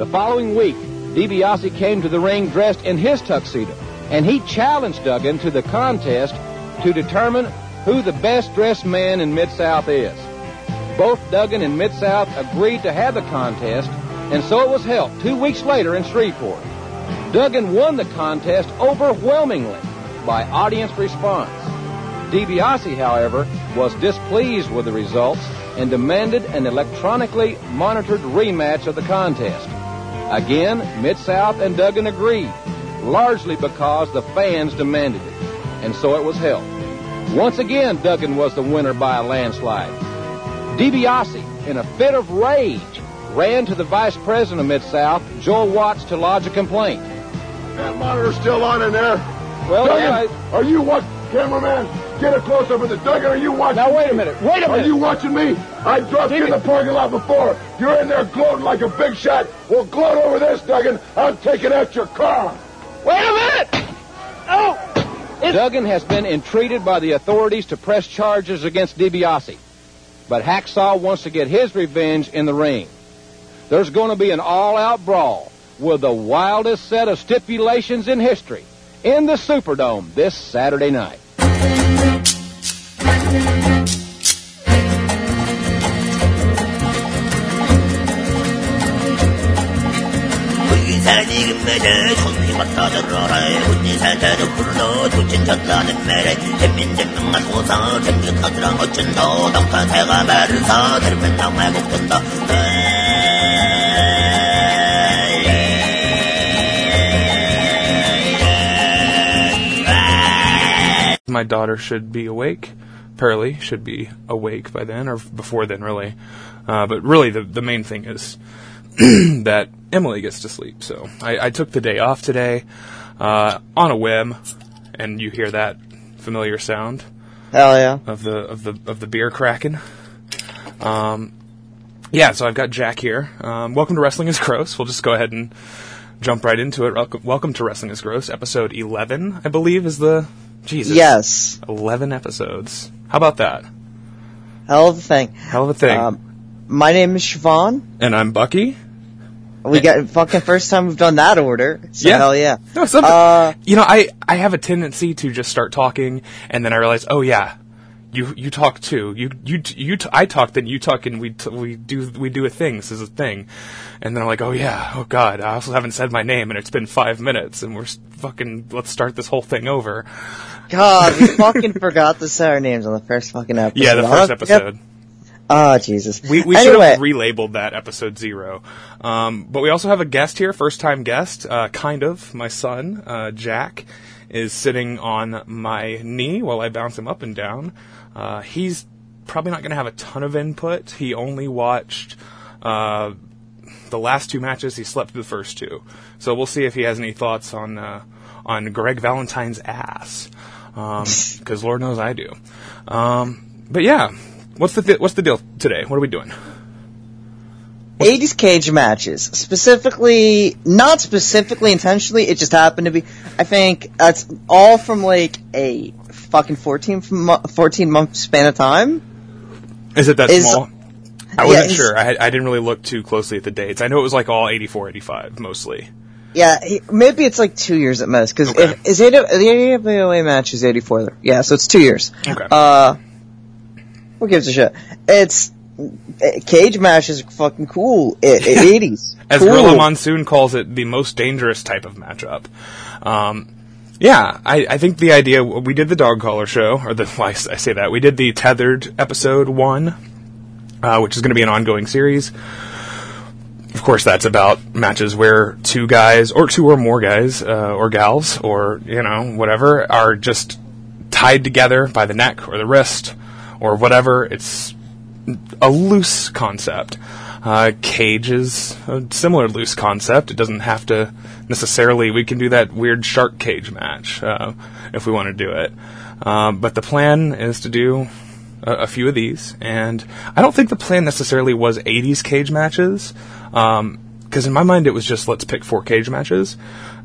The following week, DiBiase came to the ring dressed in his tuxedo, and he challenged Duggan to the contest to determine who the best dressed man in Mid-South is. Both Duggan and Mid-South agreed to have the contest, and so it was held two weeks later in Shreveport. Duggan won the contest overwhelmingly by audience response. DiBiase, however, was displeased with the results and demanded an electronically monitored rematch of the contest. Again, Mid-South and Duggan agreed, largely because the fans demanded it, and so it was held. Once again, Duggan was the winner by a landslide. DiBiase, in a fit of rage, ran to the vice president of Mid-South, Joel Watts, to lodge a complaint. That monitor's still on in there. Well, Duggan, are you what, cameraman? Get a close up of the Duggan. Are you watching? Now, wait a me? minute, wait a minute. Are you watching me? I dropped you in the parking lot before. You're in there gloating like a big shot. Well, gloat over this, Duggan. I'm taking out your car. Wait a minute! Oh! Duggan has been entreated by the authorities to press charges against DiBiase. But Hacksaw wants to get his revenge in the ring. There's going to be an all-out brawl with the wildest set of stipulations in history in the Superdome this Saturday night. 의사지금 매대 손이 맞다들어라 군지사자도 굴러 도친 쳤다는 매래 잼민잼민가 소사 잼민하더라 어쩐다 덕타새가 말을 사 들면 나말 곡든다 My daughter should be awake. Pearlie should be awake by then, or before then, really. Uh, but really, the the main thing is that Emily gets to sleep. So I, I took the day off today uh, on a whim, and you hear that familiar sound Hell yeah. of the of the of the beer cracking. Um, yeah, so I've got Jack here. Um, welcome to Wrestling is Gross. We'll just go ahead and jump right into it. Welcome, welcome to Wrestling is Gross, episode eleven, I believe, is the Jesus. Yes. eleven episodes. How about that? Hell of a thing. Hell of a thing. Um, my name is Siobhan. and I'm Bucky. We got fucking first time we've done that order. So Yeah. hell yeah. No, something. Uh, you know, I I have a tendency to just start talking, and then I realize, oh yeah, you you talk too. You you you t- I talk, then you talk, and we t- we do we do a thing. This is a thing, and then I'm like, oh yeah, oh god, I also haven't said my name, and it's been five minutes, and we're fucking let's start this whole thing over. God, we fucking forgot to say our names on the first fucking episode. Yeah, the first have to get- episode. Oh, Jesus. We, we should have relabeled that episode zero. Um, but we also have a guest here, first time guest, uh, kind of. My son, uh, Jack, is sitting on my knee while I bounce him up and down. Uh, he's probably not going to have a ton of input. He only watched uh, the last two matches. He slept through the first two. So we'll see if he has any thoughts on uh, on Greg Valentine's ass. Because Lord knows I do. Um, but yeah, what's the what's the deal today? What are we doing? 80s cage matches. Specifically, not specifically intentionally, it just happened to be. I think that's all from like a fucking 14, mo- 14 month span of time. Is it that Is- small? I wasn't is- sure. I, I didn't really look too closely at the dates. I know it was like all 84, 85 mostly. Yeah, he, maybe it's like two years at most. Because Okay. is it the AWA match is eighty four? Yeah, so it's two years. Okay. Uh, who gives a shit? It's cage matches is fucking cool. Eighties. As cool. Gorilla Monsoon calls it, the most dangerous type of matchup. Um, yeah, I, I think the idea we did the dog collar show, or the why I say that we did the tethered episode one, uh, which is going to be an ongoing series. Of course, that's about matches where two guys, or two or more guys, uh, or gals, or you know whatever, are just tied together by the neck or the wrist or whatever. It's a loose concept. Uh, cage is a similar loose concept. It doesn't have to necessarily. We can do that weird shark cage match uh, if we want to do it. Um, but the plan is to do a, a few of these, and I don't think the plan necessarily was 80s cage matches. Because in my mind, it was just let's pick four cage matches,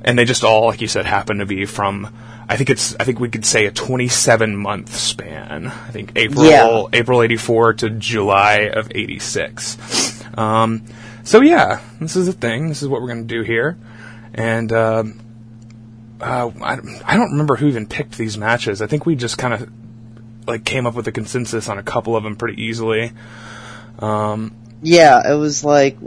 and they just all, like you said, happen to be from. I think it's. I think we could say a 27 month span. I think April Yeah. April 84 to July of 86. Um, so yeah, this is a thing. This is what we're going to do here, and um, uh, I, I don't remember who even picked these matches. I think we just kind of like came up with a consensus on a couple of them pretty easily. Um, Yeah, it was like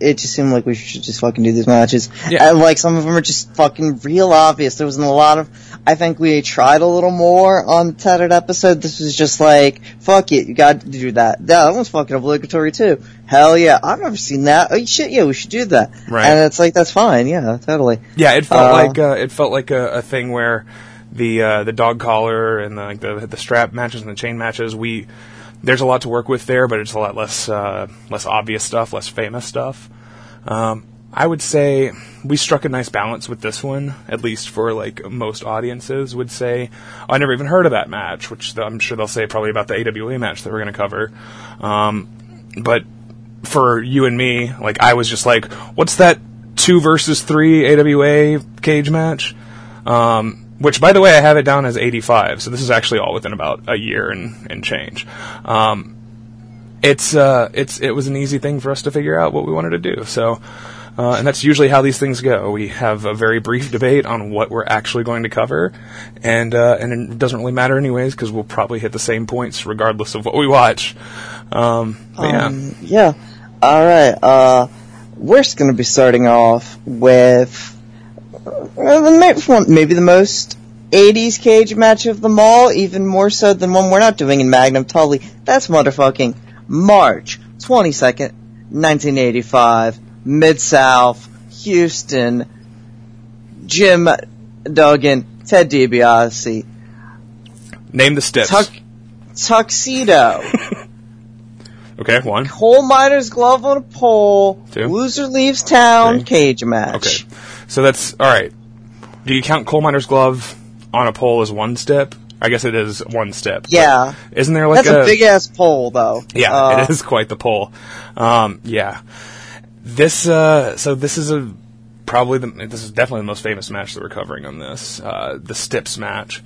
it just seemed like we should just fucking do these matches. Yeah. And like some of them are just fucking real obvious. There wasn't a lot of. I think we tried a little more on the tethered episode. This was just like fuck it, you got to do that. Yeah, that one's fucking obligatory too. Hell yeah, I've never seen that. Oh shit, yeah, we should do that. Right. And it's like that's fine. Yeah, totally. Yeah, it felt Uh, like uh, it felt like a, a thing where the uh, the dog collar and the, like the the strap matches and the chain matches we there's a lot to work with there, but it's a lot less uh, less obvious stuff, less famous stuff. Um, I would say we struck a nice balance with this one, at least for like most audiences would say. "Oh, I never even heard of that match, which I'm sure they'll say probably about the AWA match that we're going to cover. Um, but for you and me, like I was just like, what's that two versus three AWA cage match? Um, which, by the way, I have it down as 85, so this is actually all within about a year and, and change. Um, it's uh, it's it was an easy thing for us to figure out what we wanted to do. So, uh, and that's usually how these things go. We have a very brief debate on what we're actually going to cover, and uh, and it doesn't really matter anyways because we'll probably hit the same points regardless of what we watch. Um, but yeah. Um, yeah. All right. Uh, we're just going to be starting off with uh, the ma- one- Uh, maybe the most 80s cage match of them all, even more so than one we're not doing in Magnum Tully. That's motherfucking March 22nd, 1985, Mid South, Houston, Jim Duggan, Ted DiBiase, Name the steps. Tuck, Tuxedo. okay, one. Coal miner's glove on a pole. Two. Loser leaves town. Three. Cage match. Okay. So that's all right. Do you count coal miner's glove on a pole as one step? I guess it is one step. Yeah. Isn't there like That's a, big ass pole, though. Yeah, Uh, it is quite the pole. Um, yeah. This uh, so this is a probably the this is definitely the most famous match that we're covering on this. Uh, the Stips match.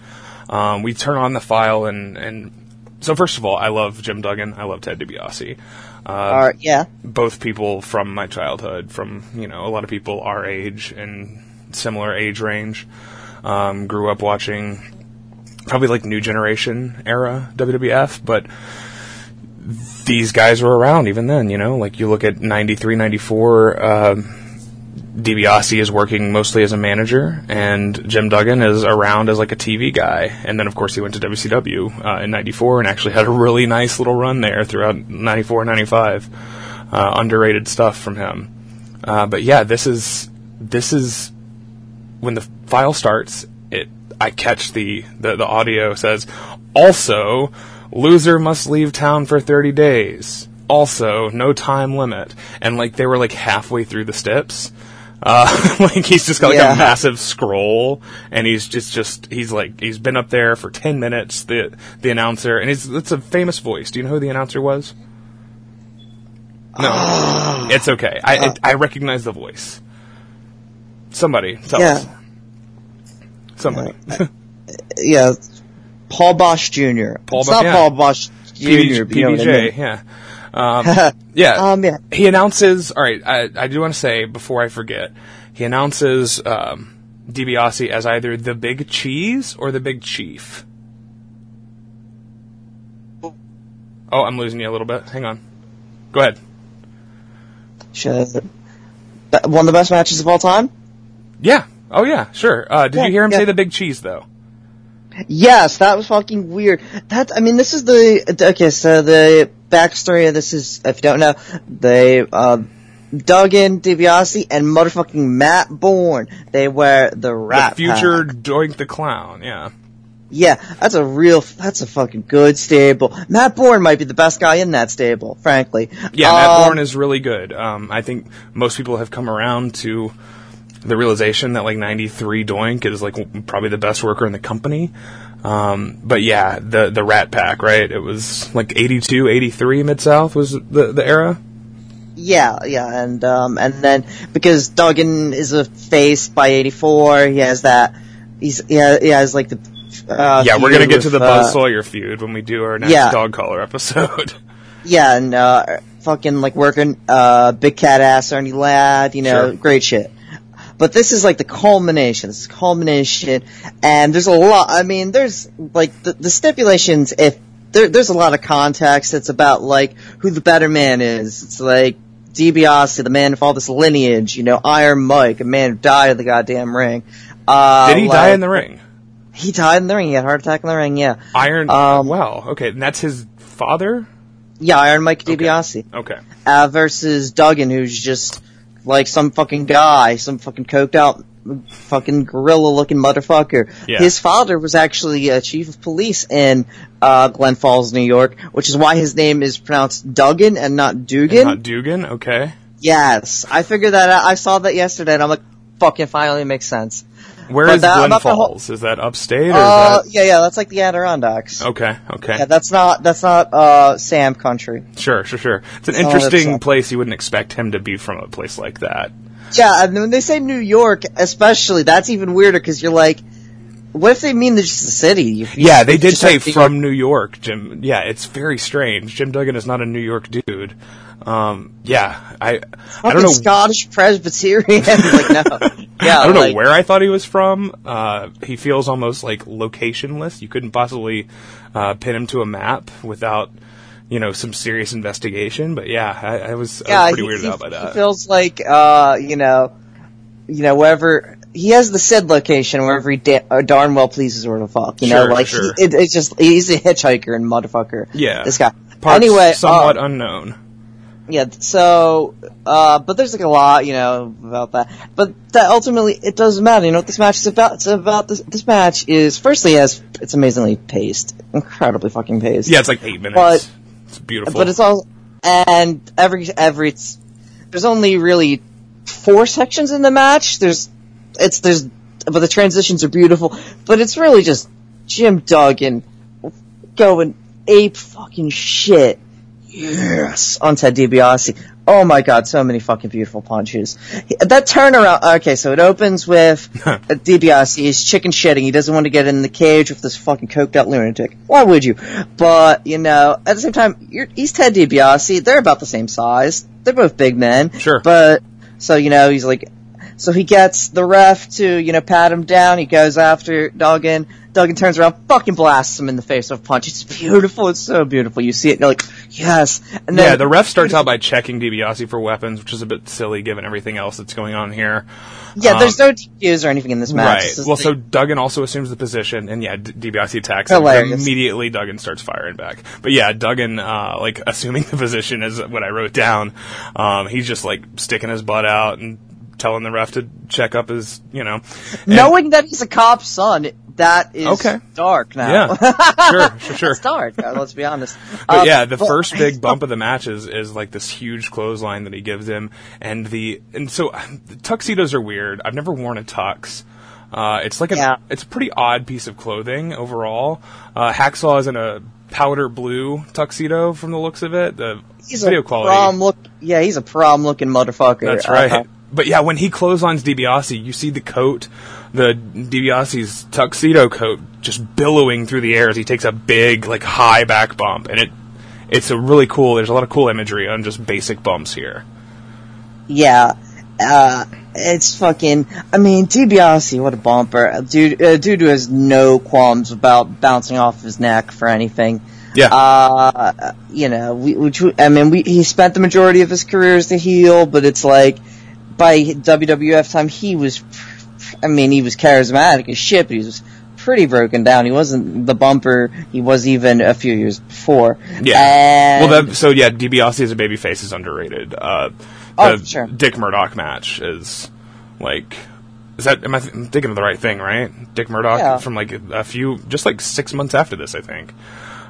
Um, we turn on the file and and so first of all, I love Jim Duggan. I love Ted DiBiase. Uh, right, yeah. both people from my childhood, from you know a lot of people our age and similar age range. Um, grew up watching probably like new generation era WWF, but these guys were around even then. You know, like you look at 93, 94. Um, DiBiase is working mostly as a manager, and Jim Duggan is around as like a TV guy. And then, of course, he went to WCW uh, in '94 and actually had a really nice little run there throughout '94, '95. Uh, underrated stuff from him. Uh, but yeah, this is this is when the file starts. It I catch the the, the audio says also loser must leave town for 30 days. Also, no time limit. And like they were like halfway through the steps. Uh, like he's just got like Yeah. a massive scroll, and he's just just he's like he's been up there for ten minutes. The the announcer, and he's it's a famous voice. Do you know who the announcer was? No, it's okay. I it, I recognize the voice. Somebody, tell Yeah. us. Somebody. Yeah. Paul Boesch Jr. Paul it's Bo- not yeah. Paul Boesch Jr. PBJ, but you know I mean. yeah. Um, yeah. Um, yeah. He announces, alright, I, I do want to say, before I forget, he announces, um, DiBiase as either the big cheese or the big chief. Oh, I'm losing you a little bit. Hang on. Go ahead. Shit. That- One of the best matches of all time? Yeah. Oh yeah, sure. Uh, did Yeah, you hear him yeah. say the big cheese though? Yes, that was fucking weird. That I mean, this is the okay. So the backstory of this is, if you don't know, they uh, Duggan, DiBiase, and motherfucking Matt Bourne. They were the Rat the future Pack. Doink the Clown, yeah. Yeah, that's a real. That's a fucking good stable. Matt Bourne might be the best guy in that stable, frankly. Yeah, Matt Um, Bourne is really good. Um, I think most people have come around to the realization that like 93 Doink is like probably the best worker in the company. Um, but yeah, the the Rat Pack, right? It was like 82, 83 Mid South was the the era. Yeah, yeah, and um, and then because Duggan is a face by '84, he has that. He's he has, he has like the. Uh, yeah, we're gonna get to the Buzz uh, Sawyer feud when we do our next yeah. dog collar episode. Yeah, and uh, fucking like working uh big cat ass Ernie Ladd, you know, Sure. great shit. But this is like the culmination. This is culmination, and there's a lot. I mean, there's like the, the stipulations. If there, there's a lot of context, it's about like who the better man is. It's like DiBiase, the man of all this lineage. You know, Iron Mike, a man who died in the goddamn ring. Uh, Did he die in the ring? He died in the ring. He had a heart attack in the ring. Yeah, Iron. Um, wow. Okay, and that's his father. yeah, Iron Mike DiBiase. Okay. uh, versus Duggan, who's just like some fucking guy, some fucking coked out, fucking gorilla looking motherfucker. Yeah. His father was actually a chief of police in uh, Glen Falls, New York, which is why his name is pronounced Duggan and not Dugan. Not Dugan. Okay. yes, I figured that out. I saw that yesterday, and I'm like, fucking finally makes sense. Where But is that- Glen the whole- Falls? Is that upstate or Uh, is yeah, yeah, that's like the Adirondacks. Okay. Okay. Yeah, that's not that's not uh Sam country. Sure. Sure. Sure. It's an interesting place. You wouldn't expect him to be from a place like that. Yeah, and when they say New York, especially, that's even weirder because you're like, what if they mean just a city? You- Yeah, they did say from New York, Jim. Yeah, it's very strange. Jim Duggan is not a New York dude. Um, yeah, I, I don't know. Scottish Presbyterian. like no, yeah, I don't know where I thought he was from. Uh, he feels almost like locationless. You couldn't possibly uh, pin him to a map without, you know, some serious investigation. But yeah, I, I was, I was pretty he, weirded he, out by he that. feels like, uh, you know, you know, wherever he has the said location, wherever he da- uh, darn well pleases where the fuck, you know, like sure. He, it, it's just he's a hitchhiker and motherfucker. Yeah. this guy. Parts anyway, somewhat uh, unknown. Yeah, so, uh, but there's like a lot, you know, about that. But that ultimately, it doesn't matter. You know what this match is about? It's about this, this match is, firstly, as it's amazingly paced. Incredibly fucking paced. Yeah, it's like eight minutes. But- it's beautiful. But it's all, and every, every, it's, there's only really four sections in the match. There's, it's, there's, but the transitions are beautiful. But it's really just Jim Duggan going ape fucking shit. Yes, on Ted DiBiase. Oh my god, so many fucking beautiful punches. That turnaround, okay, so it opens with DiBiase, he's chicken shitting, he doesn't want to get in the cage with this fucking coked out lunatic. Why would you? But, you know, at the same time, you're, he's Ted DiBiase, they're about the same size, they're both big men. Sure. But, so, you know, he's like, so he gets the ref to, you know, pat him down. He goes after Duggan. Duggan turns around, fucking blasts him in the face with a punch. It's beautiful. It's so beautiful. You see it, you're like, yes. And then, yeah, the ref starts out by checking DiBiase for weapons, which is a bit silly given everything else that's going on here. yeah, um, there's no DQs or anything in this match. Right. Just Well, like- so Duggan also assumes the position, and yeah, DiBiase attacks him. Immediately, Duggan starts firing back. But yeah, Duggan, uh, like assuming the position is what I wrote down. Um, he's just like sticking his butt out and telling the ref to check up his, you know. knowing that he's a cop's son, that is Okay. dark now. Yeah. Sure, sure, sure. It's dark. Let's be honest. But Um, yeah, the but- first big bump of the match is, is like this huge clothesline that he gives him, and the and so the tuxedos are weird. I've never worn a tux. Uh, it's like a Yeah. it's a pretty odd piece of clothing overall. Uh, Hacksaw is in a powder blue tuxedo from the looks of it. The He's video quality. look. Yeah, he's a prom looking motherfucker. That's right. But yeah, when he clotheslines DiBiase, you see the coat, the DiBiase's tuxedo coat, just billowing through the air as he takes a big, like, high back bump, and it, it's a really cool. There's a lot of cool imagery on just basic bumps here. Yeah. Uh, it's fucking, I mean, DiBiase, what a bumper. Dude, uh, dude has no qualms about bouncing off his neck for anything. Yeah, Uh, you know, we, which, we- I mean, we, he spent the majority of his career as the heel, but it's like, by WWF time, he was, I mean, he was charismatic as shit, but he was pretty broken down. He wasn't the bumper he was even a few years before. yeah. And, well, that, so yeah, DiBiase as a babyface is underrated. Uh, Oh, sure. Dick Murdoch match is like. Is that am I th- I'm thinking of the right thing, right? Dick Murdoch Yeah. from like a few, just like six months after this, I think.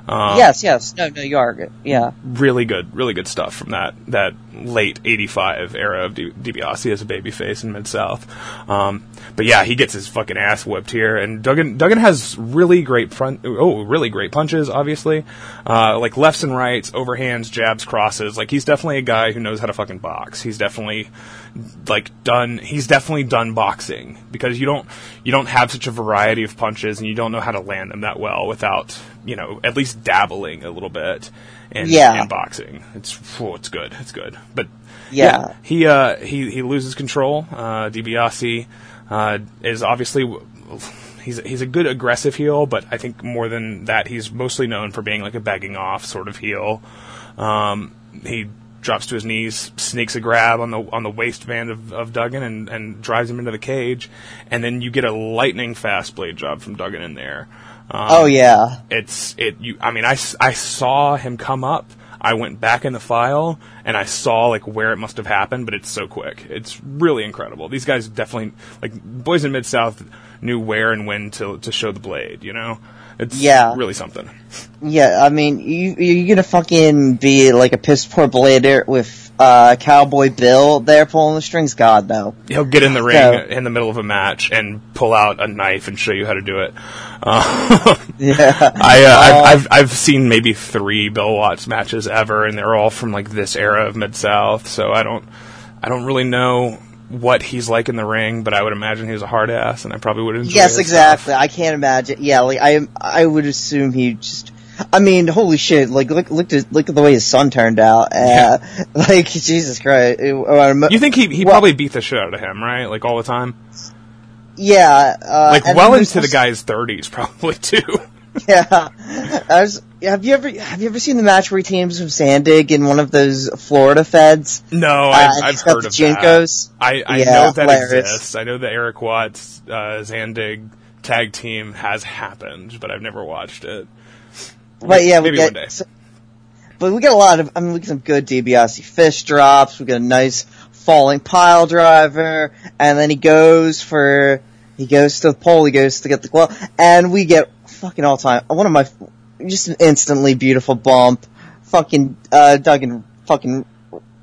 Um, yes, yes, no, no, you are good. Yeah. really good, really good stuff from that that late '85 era of D- DiBiase as a babyface in Mid South. Um, but yeah, he gets his fucking ass whipped here, and Duggan Duggan has really great front, oh, really great punches, obviously, uh, like lefts and rights, overhands, jabs, crosses. Like he's definitely a guy who knows how to fucking box. He's definitely like done he's definitely done boxing because you don't you don't have such a variety of punches and you don't know how to land them that well without you know, at least dabbling a little bit in, Yeah. in boxing. It's it's good. It's good. But Yeah. he uh, he he loses control. Uh, DiBiase uh, is obviously he's he's a good aggressive heel, but I think more than that, he's mostly known for being like a begging off sort of heel. Um, he drops to his knees, sneaks a grab on the on the waistband of, of Duggan, and, and drives him into the cage, and then you get a lightning fast blade job from Duggan in there. Um, Oh yeah. it's it you i mean I, I saw him come up. I went back in the file and i saw like where it must have happened but it's so quick. It's really incredible. These guys definitely like boys in mid south knew where and when to to show the blade you know it's Yeah. really something Yeah, I mean, you you're gonna fucking be like a piss poor blader with uh, Cowboy Bill there pulling the strings. God no. he'll get in the ring So- in the middle of a match and pull out a knife and show you how to do it uh, Yeah. I, uh, I've, I've I've seen maybe three Bill Watts matches ever, and they're all from like this era of Mid South. So I don't I don't really know what he's like in the ring, but I would imagine he's a hard ass, and I probably would enjoy. Yes, exactly. stuff. I can't imagine. Yeah, like I I would assume he just. I mean, holy shit! Like, look, look at look at the way his son turned out. Uh, Like, Jesus Christ! You think he he Well- probably beat the shit out of him, right? Like all the time, Yeah, uh, like well into the guy's thirties, probably too. Yeah. I was, have you ever have you ever seen the match where he teams with Zandig in one of those Florida feds? No, Uh, I've, and I've heard of that. Jinkos. I, I Yeah, know that hilarious. exists. I know the Erik Watts uh, Zandig tag team has happened, but I've never watched it. But yeah, we Maybe get. one day. so- but we get a lot of. I mean, we get some good DiBiase fish drops. We get a nice falling pile driver, and then he goes for. He goes to the pole. He goes to get the glove, and we get fucking all time. One of my just an instantly beautiful bump. Fucking uh, Duggan fucking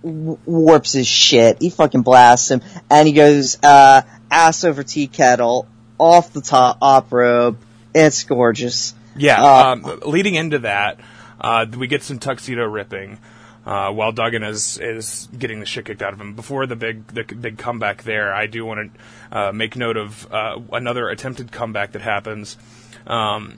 warps his shit. He fucking blasts him, and he goes uh, ass over tea kettle off the top op rope. It's gorgeous. Yeah, Uh, um, leading into that, uh, we get some tuxedo ripping uh, while Duggan is is getting the shit kicked out of him. Before the big the big comeback there, I do want to uh, make note of uh, another attempted comeback that happens. Um,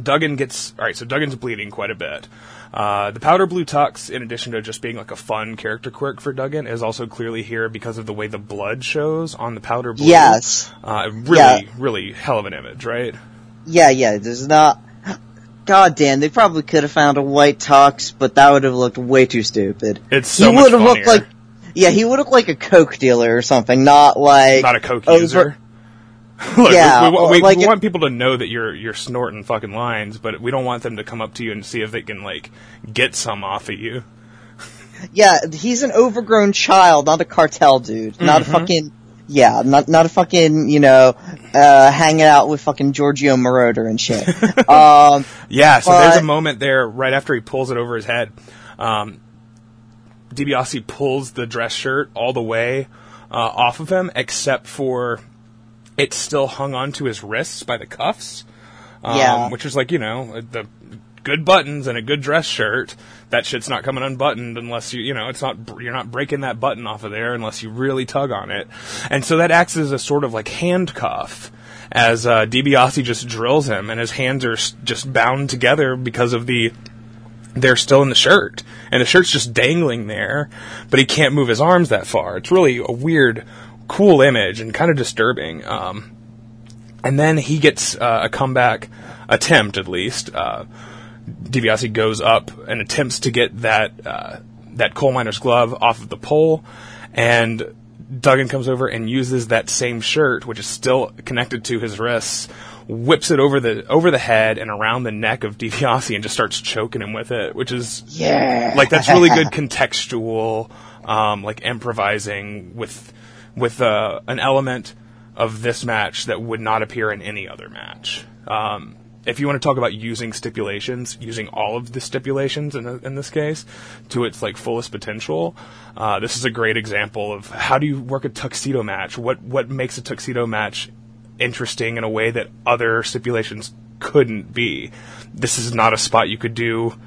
Duggan gets all right, so Duggan's bleeding quite a bit. Uh, the powder blue tux, in addition to just being like a fun character quirk for Duggan, is also clearly here because of the way the blood shows on the powder blue. Yes. uh, really, Yeah. really hell of an image, right? Yeah, yeah, there's not. God damn, they probably could have found a white tux, but that would have looked way too stupid. It's so he much would have looked like, yeah, he would look like a coke dealer or something, not like not a coke over- user. Look, Yeah, we, we, we, like we it- want people to know that you're you're snorting fucking lines, but we don't want them to come up to you and see if they can like get some off of you. Yeah, he's an overgrown child, not a cartel dude, not Mm-hmm. a fucking. Yeah, not not a fucking you know, uh, hanging out with fucking Giorgio Moroder and shit. um, Yeah, so there's a moment there right after he pulls it over his head. Um, DiBiase pulls the dress shirt all the way uh, off of him, except for it's still hung onto his wrists by the cuffs. Um, Yeah. which is like you know the good buttons and a good dress shirt. That shit's not coming unbuttoned unless you you know it's not you're not breaking that button off of there unless you really tug on it. And so that acts as a sort of like handcuff as uh, DiBiase just drills him, and his hands are just bound together because of the they're still in the shirt, and the shirt's just dangling there, but he can't move his arms that far. It's really a weird, cool image and kind of disturbing. Um, and then he gets uh, a comeback attempt, at least. Uh, DiBiase goes up and attempts to get that uh, that coal miner's glove off of the pole, and Duggan comes over and uses that same shirt, which is still connected to his wrists, whips it over the over the head and around the neck of DiBiase and just starts choking him with it, which is yeah, like that's really good contextual, um, like improvising with with uh, an element of this match that would not appear in any other match. Um, if you want to talk about using stipulations, using all of the stipulations in, in this case to its like fullest potential, uh, this is a great example of how do you work a tuxedo match? What what makes a tuxedo match interesting in a way that other stipulations couldn't be? This is not a spot you could do.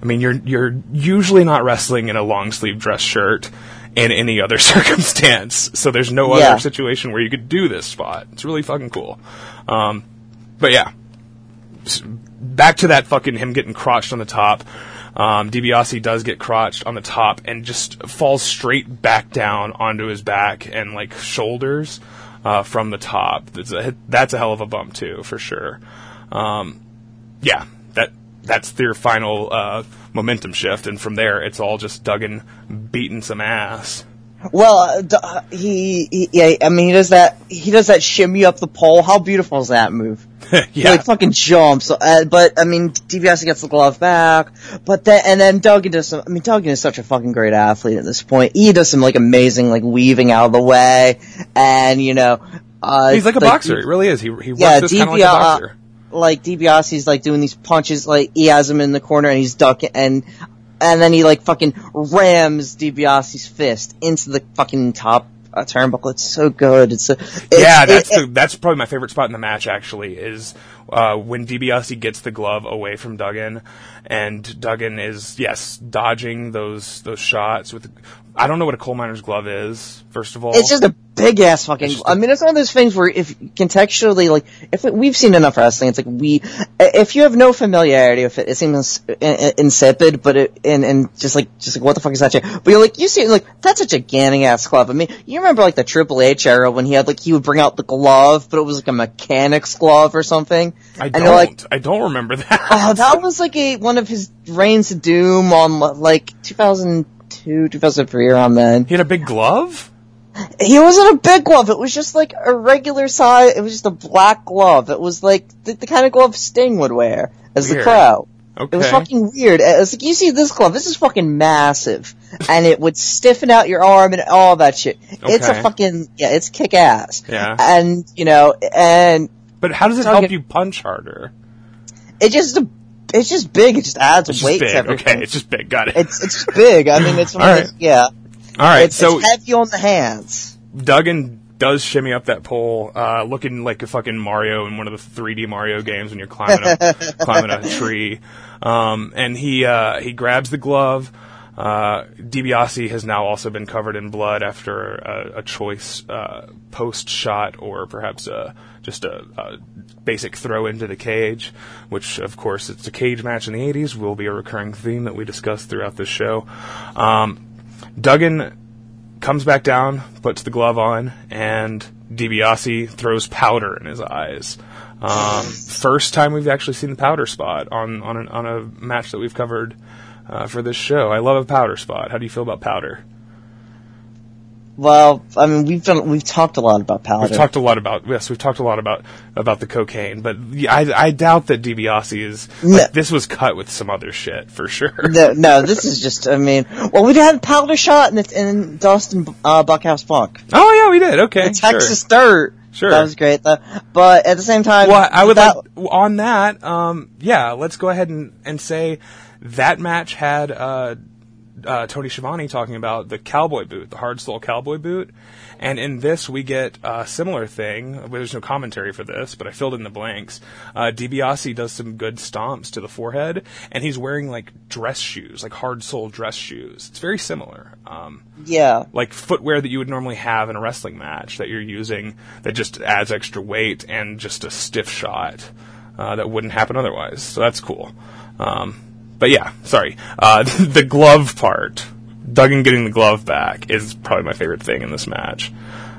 I mean, you're you're usually not wrestling in a long sleeve dress shirt in any other circumstance. So there's no Yeah. other situation where you could do this spot. It's really fucking cool. Um, but yeah, back to that fucking him getting crotched on the top. Um, DiBiase does get crotched on the top and just falls straight back down onto his back and like shoulders uh, from the top. That's a, that's a hell of a bump too, for sure. Um, yeah, that that's their final uh, momentum shift, and from there it's all just Duggan beating some ass. Well, uh, uh, he, he, yeah, I mean, he does that, he does that shimmy up the pole. How beautiful is that move? He yeah, like fucking jumps. Uh, but I mean, DiBiase gets the glove back. But then, and then Duggan does some. I mean, Duggan is such a fucking great athlete at this point. He does some like amazing like weaving out of the way, and you know, uh, he's like a boxer. He really is. He he works Yeah, this kind of like a boxer. Like DiBiase's like doing these punches, like he has him in the corner and he's ducking, and and then he like fucking rams DiBiase's fist into the fucking top uh, turnbuckle. It's so good. It's, so, it's yeah, that's it- the, that's probably my favorite spot in the match. Actually, is uh, when DiBiase gets the glove away from Duggan, and Duggan is yes dodging those those shots with. I don't know what a coal miner's glove is. First of all, It's just a big ass fucking. just I mean, it's one of those things where if contextually, like, if we, we've seen enough wrestling, it's like we, if you have no familiarity with it, it seems in- in- insipid, but it, and, and just like, just like, what the fuck is that shit? But you're like, you see, like, that's a gigantic ass glove. I mean, you remember like the Triple H era when he had like, he would bring out the glove, but it was like a mechanic's glove or something. I and don't. like, I don't remember that. Oh, that was like a one of his reigns of doom on like 2002, 2003 around then. he had a big glove. He wasn't a big glove. It was just like a regular size. It was just a black glove. It was like the, the kind of glove Sting would wear as the crow. Okay. It was fucking weird. It was like you see this glove. This is fucking massive, and it would stiffen out your arm and all that shit. It's a fucking yeah. It's kick ass. Yeah. And you know, and but how does it help you punch harder? it just it's just big. It just adds It's weight just to everything. Okay, it's just big. Got it. It's it's big. I mean, it's one All of right. those- yeah. all right. It's, so it's heavy on the hands. Duggan does shimmy up that pole, uh, looking like a fucking Mario in one of the 3D Mario games when you're climbing a climbing a tree. Um, and he uh, he grabs the glove. Uh, DiBiase has now also been covered in blood after a, a choice uh, post shot or perhaps a, just a, a basic throw into the cage, which of course it's a cage match in the 80s will be a recurring theme that we discuss throughout this show. Um, Duggan comes back down, puts the glove on, and DiBiase throws powder in his eyes. Um, first time we've actually seen the powder spot on on, an, on a match that we've covered uh, for this show. I love a powder spot. How do you feel about powder? Well, I mean, we've done we've talked a lot about powder. We've talked a lot about yes, we've talked a lot about about the cocaine, but I, I doubt that DiBiase is No. like, this was cut with some other shit for sure. no, no, this is just. I mean, well, we had a powder shot in, in Dustin uh, Buckhouse Funk, Oh yeah, we did. Okay, Texas sure. Dirt. Sure. that was great. Though. But at the same time, Well, I would that, like on that. Um, yeah, let's go ahead and, and say that match had uh, uh, Tony Schiavone talking about the cowboy boot, the hard sole cowboy boot, and in this we get a similar thing. There's no commentary for this, but I filled in the blanks. Uh, DiBiase does some good stomps to the forehead, and he's wearing like dress shoes, like hard sole dress shoes. It's very similar. Um, Yeah, like footwear that you would normally have in a wrestling match that you're using that just adds extra weight and just a stiff shot uh, that wouldn't happen otherwise. So that's cool. Um, but yeah, sorry. Uh, the glove part, Duggan getting the glove back is probably my favorite thing in this match.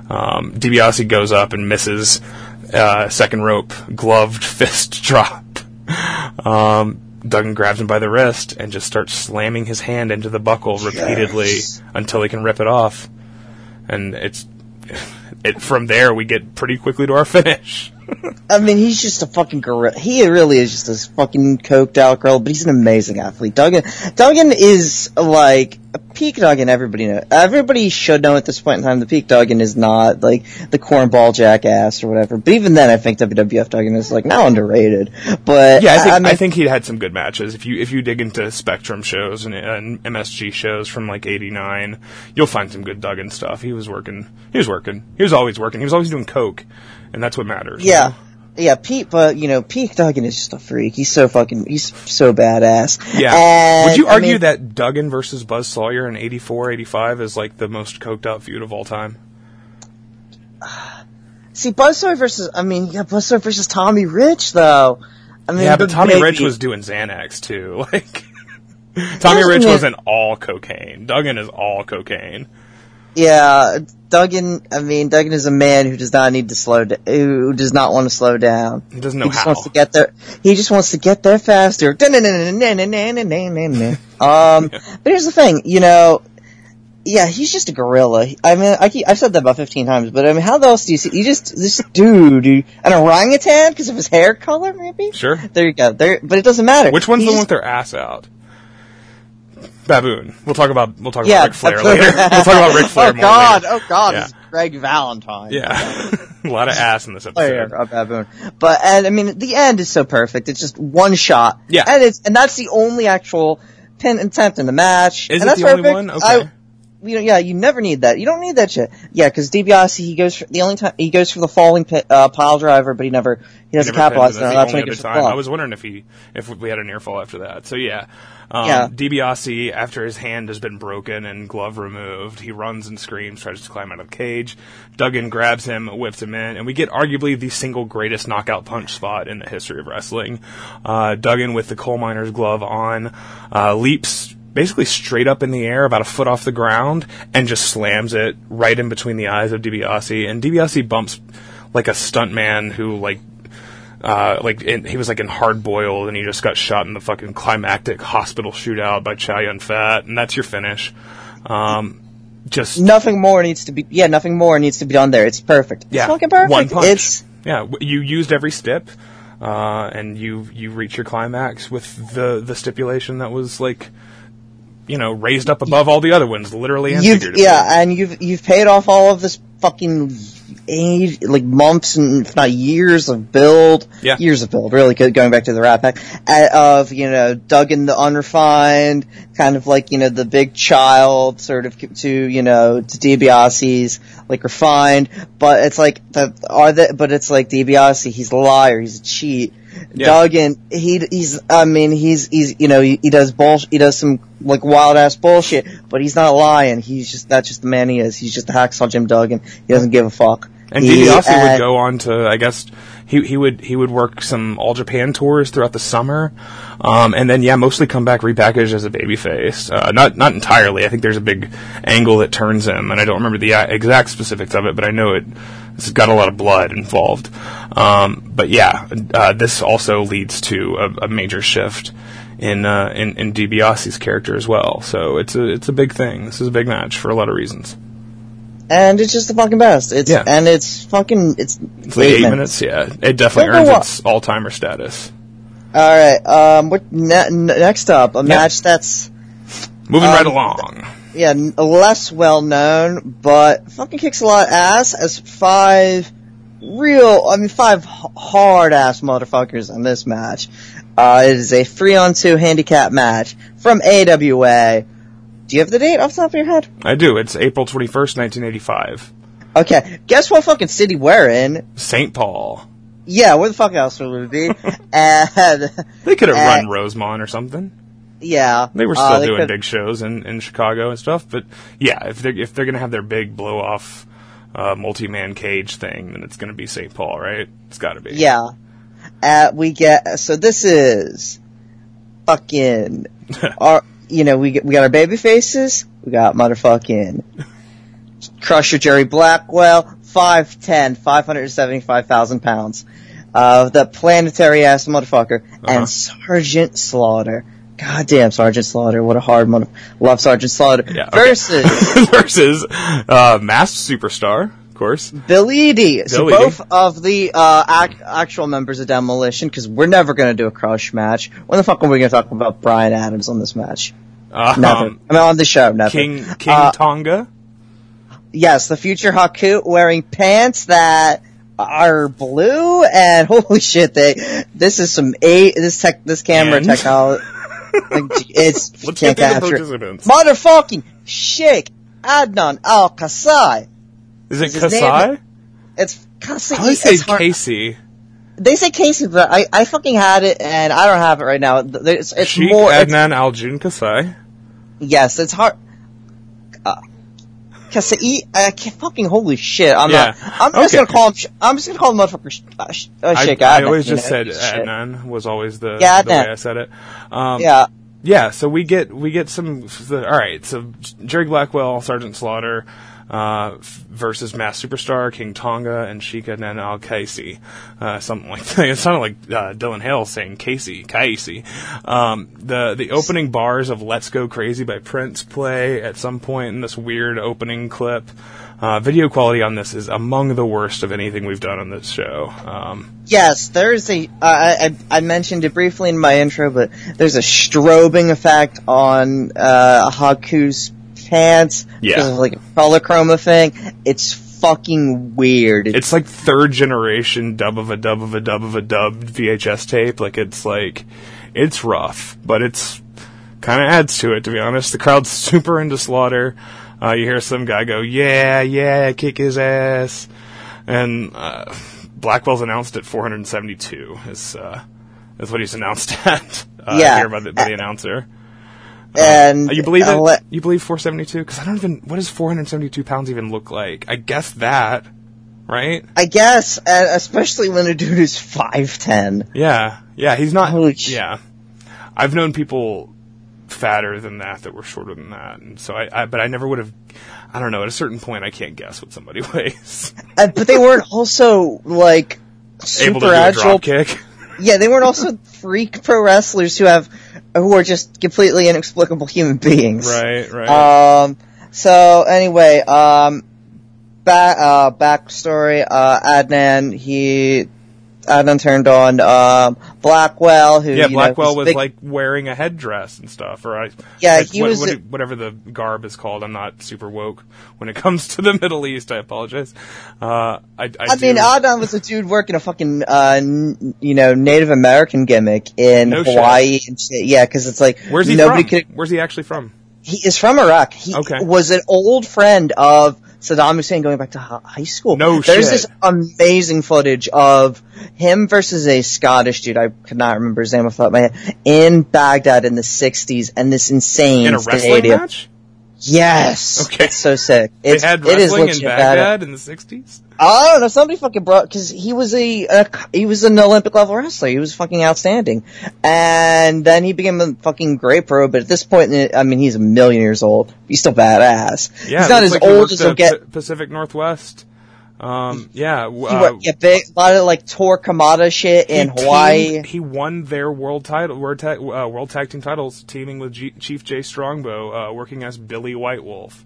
Um, DiBiase goes up and misses uh, second rope gloved fist drop. Um, Duggan grabs him by the wrist and just starts slamming his hand into the buckle repeatedly Yes. until he can rip it off. And it's it from there we get pretty quickly to our finish. I mean, he's just a fucking gorilla. He really is just this fucking coked out girl, but he's an amazing athlete. Duggan, Duggan is like peak Duggan. Everybody know. Everybody should know at this point in time. The peak Duggan is not like the cornball jackass or whatever. But even then, I think WWF Duggan is like now underrated. But Yeah, I think I, mean, think he had some good matches. If you if you dig into Spectrum shows and, and MSG shows from like '89, you'll find some good Duggan stuff. He was working. He was working. He was always working. He was always doing coke, and that's what matters. you yeah. know? Yeah, Pete, but you know, Pete Duggan is just a freak. He's so fucking, he's so badass. Yeah. And, Would you I argue mean- that Duggan versus Buzz Sawyer in 84, 85 is like the most coked out feud of all time? See, Buzz Sawyer versus, I mean, yeah, Buzz Sawyer versus Tommy Rich, though. I mean, yeah, but Tommy baby- Rich was doing Xanax too. Like Tommy Rich wasn't all cocaine. Duggan is all cocaine. Yeah, Duggan. I mean, Duggan is a man who does not need to slow. Da- who does not want to slow down. He doesn't know he just how. wants to get there. He just wants to get there faster. um, but here's the thing, you know. Yeah, he's just a gorilla. I mean, I keep, I've said that about 15 times, but I mean, how else do you see? You just this dude, dude an orangutan because of his hair color, maybe. Sure. There you go. There, but it doesn't matter. Which one's He the one with their ass out? Baboon. We'll talk about we'll talk Yeah, about Ric Flair later. we'll talk about Ric Flair oh more God! later. Oh God! Yeah. It's Greg Valentine. Yeah, a lot of ass in this player episode. of Baboon. But and I mean the end is so perfect. It's just one shot. Yeah. And it's and that's the only actual pin attempt in the match. Is and it that's the only perfect. one? Okay. I, you know, yeah, you never need that. You don't need that shit. Yeah, because DiBiase, he goes for the only time he goes for the falling pit, uh, pile driver, but he never he doesn't capitalize on it. That's when he only gets other the time. I was wondering if he if we had a near fall after that. So yeah. Um, Yeah. DiBiase, after his hand has been broken and glove removed, he runs and screams, tries to climb out of the cage. Duggan grabs him, whips him in, and we get arguably the single greatest knockout punch spot in the history of wrestling. Uh, Duggan with the coal miner's glove on, uh, leaps basically straight up in the air, about a foot off the ground, and just slams it right in between the eyes of DiBiase. And DiBiase bumps like a stuntman who like uh, like in, he was like in hard boiled and he just got shot in the fucking climactic hospital shootout by Chow Yun Fat and that's your finish. Um, just Nothing more needs to be. Yeah, nothing more needs to be done there. It's perfect. yeah, it's fucking perfect. one punch. It's yeah, you used every step, uh, and you you reach your climax with the the stipulation that was like, you know, raised up above all the other ones, literally and you've figuratively. yeah, and you've you've paid off all of this fucking age, like months and if not years of build. Yeah. years of build. Really, good, going back to the Rat Pack uh, of you know Duggan the unrefined, kind of like you know the big child, sort of to you know to DiBiase's like refined, but it's like the are the but it's like DiBiase, he's a liar, he's a cheat. Yeah. Duggan, he he's I mean he's he's you know he, he does bull he does some like wild ass bullshit, but he's not lying. He's just that's just the man he is. He's just a hacksaw Jim Duggan. He doesn't give a fuck. And He- DiBiase would go on to, I guess, he he would he would work some All Japan tours throughout the summer, um, and then yeah, mostly come back repackaged as a babyface. Uh, not not entirely. I think there's a big angle that turns him, and I don't remember the uh, exact specifics of it, but I know it. It's got a lot of blood involved. Um, but yeah, uh, this also leads to a, a major shift in uh, in in DiBiase's character as well. So it's a it's a big thing. This is a big match for a lot of reasons. and it's just the fucking best. It's Yeah. and it's fucking it's, It's like eight minutes. Yeah, it definitely earns up. its all timer status. All right. Um. What ne- next up? A match that's Moving Um, right along. yeah n- less well known, but fucking kicks a lot of ass as five real. I mean, five hard ass motherfuckers in this match. Uh, it is a three on two handicap match from AWA. Do you have the date off the top of your head? I do. It's April 21st, 1985. Okay, guess what fucking city we're in? St. Paul. Yeah, where the fuck else would we be? and They could have Uh, run Rosemont or something. yeah, They were still uh, they doing could- big shows in, in Chicago and stuff. But yeah, if they're if they're gonna have their big blow off uh, multi man cage thing, then it's gonna be St. Paul, right? It's got to be. Yeah. Uh, we get, so this is fucking, our, you know, we get, we got our baby faces, we got motherfucking Crusher Jerry Blackwell, 5'10", 575,000 pounds. Uh, the planetary ass motherfucker, Uh-huh. and Sergeant Slaughter. Goddamn, Sergeant Slaughter, what a hard mother, love Sergeant Slaughter. Yeah, okay. Versus versus uh, masked superstar, course. Bill Eadie. So Billy both of the uh, ac- actual members of Demolition, because we're never going to do a crush match. When the fuck are we going to talk about Brian Adams on this match? Um, Never. I mean, on the show, never. King King Uh, Tonga. Yes, the future Haku wearing pants that are blue, and holy shit, they this is some a this tech this camera technology. like, it's Let's can't get the capture. participants. Motherfucking Sheikh Adnan Al Kasai. Is it Kasai? It's Kasai. I say hard- Casey. They say Casey, but I, I fucking had it, and I don't have it right now. It's, it's Sheikh more. Adnan Al Jun Kasai. yes, it's hard. Uh, Kasai, uh, fucking holy shit! I'm Yeah. not. I'm just gonna call him. I'm just gonna call him motherfucker. sh- Uh, sh- uh, I, shit, I always just know, said of shit. Was always the, Yeah, the way I said it. Um, Yeah, Yeah, so we get we get some. The, all right, so Jerry Blackwell, Sergeant Slaughter uh, versus Masked Superstar, King Tonga, and Sheikh Adnan Al Casey. Uh, something like that. It sounded like uh, Dylan Hale saying Casey, Casey. Um, the the opening bars of "Let's Go Crazy" by Prince play at some point in this weird opening clip. Uh, video quality on this is among the worst of anything we've done on this show. Um, yes. There's a. Uh, I I mentioned it briefly in my intro, but there's a strobing effect on uh, Haku's pants. Yeah. of, like a color chroma thing. It's fucking weird. it's like third generation dub of a dub of a dub of a dub VHS tape. Like it's like it's rough, but it's kind of adds to it. To be honest, the crowd's super into Slaughter. Uh, you hear some guy go, "Yeah, yeah, kick his ass," and uh, Blackwell's announced at 472 is uh, is what he's announced at. Uh, Yeah. here by the, by the announcer. and Uh, you believe it? You believe 472? Because I don't even. What does 472 pounds even look like? I guess that, right? I guess, uh, especially when a dude is five ten. Yeah, yeah, he's not. Holy yeah, I've known people fatter than that that were shorter than that, and so I. I but I never would have. I don't know. At a certain point, I can't guess what somebody weighs. Uh, but they weren't also like Able super to do a agile. kick. Yeah, they weren't also freak pro wrestlers who have who are just completely inexplicable human beings. Right, right. Um. So anyway, um, back uh backstory. Uh, Adnan he Adnan turned on um Blackwell who yeah, you know, Blackwell was was big- like wearing a headdress and stuff, or I. Yeah, like, he what- was what- whatever the garb is called. I'm not super woke when it comes to the Middle East. I apologize. Uh, I, I, I mean, Adnan was a dude working a fucking, uh, n- you know, Native American gimmick in No shit. Hawaii and shit. Yeah, because it's like Where's he nobody from? could. Where's he actually from? He is from Iraq. He Okay. was an old friend of Saddam Hussein going back to high school. No There's shit. this amazing footage of him versus a Scottish dude. I could not remember his name off the top of my head in Baghdad in the '60s, and this insane In a wrestling stadium. match? Yes, Okay. it's so sick. They It's, had it is wrestling in. Baghdad in the 60s? I don't know. Somebody fucking brought because he was a, a he was an Olympic level wrestler. He was fucking outstanding, and then he became a fucking great pro. But at this point, I mean, he's a million years old. He's still badass. Yeah, he's not as like old as he'll get. Pacific Northwest. Um, yeah, uh, worked, yeah, big, a lot of like Tor Kamata shit in Hawaii. he won their world title, world tag, uh, world tag team titles, teaming with G- Chief Jay Strongbow, uh, working as Billy White Wolf.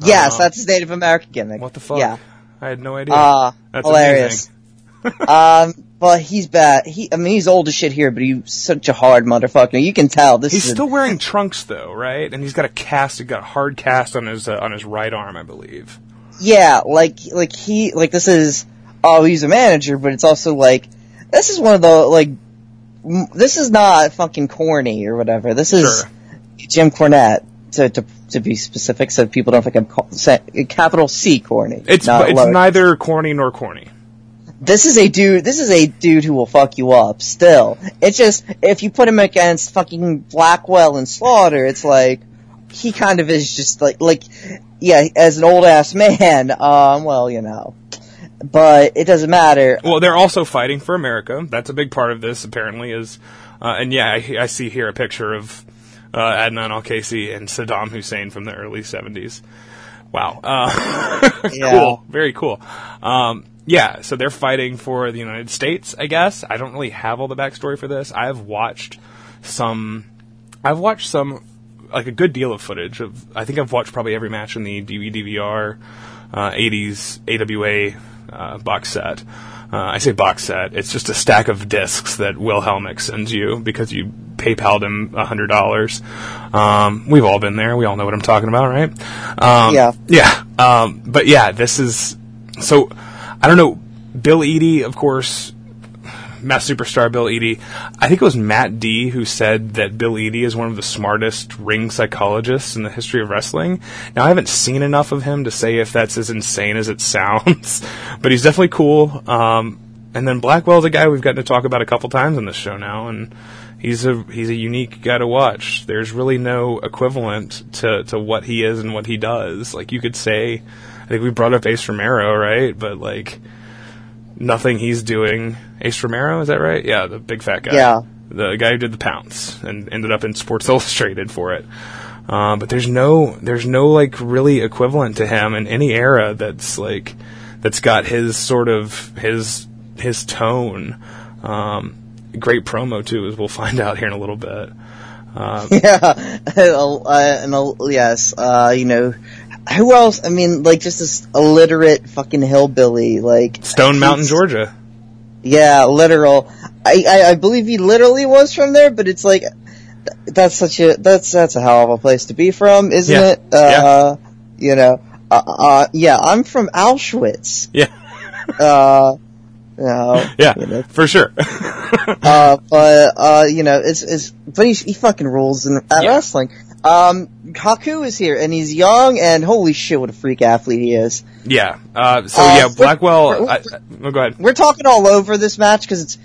yes, uh, that's his Native American gimmick. What the fuck? Yeah. I had no idea. Uh, That's hilarious. um, but he's bad. He, I mean, he's old as shit here, but he's such a hard motherfucker. You can tell this He's is a- still wearing trunks though, right? And he's got a cast, he got a hard cast on his uh, on his right arm, I believe. Yeah, like like he like this is oh he's a manager, but it's also like this is one of the like m- this is not fucking corny or whatever. This is Sure. Jim Cornette to to to be specific, so people don't think I'm call, say, capital C corny. It's it's neither corny nor corny. This is a dude. This is a dude who will fuck you up. Still, it's just if you put him against fucking Blackwell and Slaughter, it's like he kind of is just like like yeah, as an old ass man. Um, well, you know, but it doesn't matter. Well, they're also fighting for America. That's a big part of this, apparently. Is uh, and yeah, I, I see here a picture of uh, Adnan Al Qaisi and Saddam Hussein from the early '70s. Wow, uh, Yeah. cool, very cool. Um, yeah, so they're fighting for the United States, I guess. I don't really have all the backstory for this. I've watched some. I've watched some, like a good deal of footage of. I think I've watched probably every match in the DVD-DVR uh, 80s AWA uh, box set. Uh, I say box set. It's just a stack of discs that Will Helmick sends you because you PayPal'd him a hundred dollars. Um, we've all been there. We all know what I'm talking about, right? Um, Yeah. Yeah. Um, but yeah, this is so. I don't know. Bill Eadie, of course, Masked Superstar Bill Eadie. I think it was Matt D who said that Bill Eadie is one of the smartest ring psychologists in the history of wrestling. Now, I haven't seen enough of him to say if that's as insane as it sounds, but he's definitely cool. Um, and then Blackwell's a guy we've gotten to talk about a couple times on this show now, and he's a he's a unique guy to watch. There's really no equivalent to to what he is and what he does. Like you could say, I think we brought up Ace Romero, right? But like nothing he's doing. Ace Romero, is that right? Yeah, the big fat guy. Yeah. The guy who did the pounce and ended up in Sports Illustrated for it. Uh, but there's no there's no like really equivalent to him in any era that's like that's got his sort of his his tone. Um, great promo too, as we'll find out here in a little bit. Uh, Yeah, uh, and uh, yes, uh, you know, who else? I mean, like just this illiterate fucking hillbilly, like Stone Mountain, Georgia. Yeah, literal. I, I I believe he literally was from there, but it's like that's such a that's that's a hell of a place to be from, isn't Yeah. it? Uh, you know, uh, uh, yeah, I'm from Auschwitz. Yeah, Uh, you know, yeah, you know, for sure. uh, but uh, you know, it's it's but he, he fucking rules in at Yeah. wrestling. Um, Haku is here, and he's young, and holy shit, what a freak athlete he is. yeah. Uh, so Uh, yeah, we're- Blackwell. we're- I, I, oh, go ahead. We're talking all over this match because it's.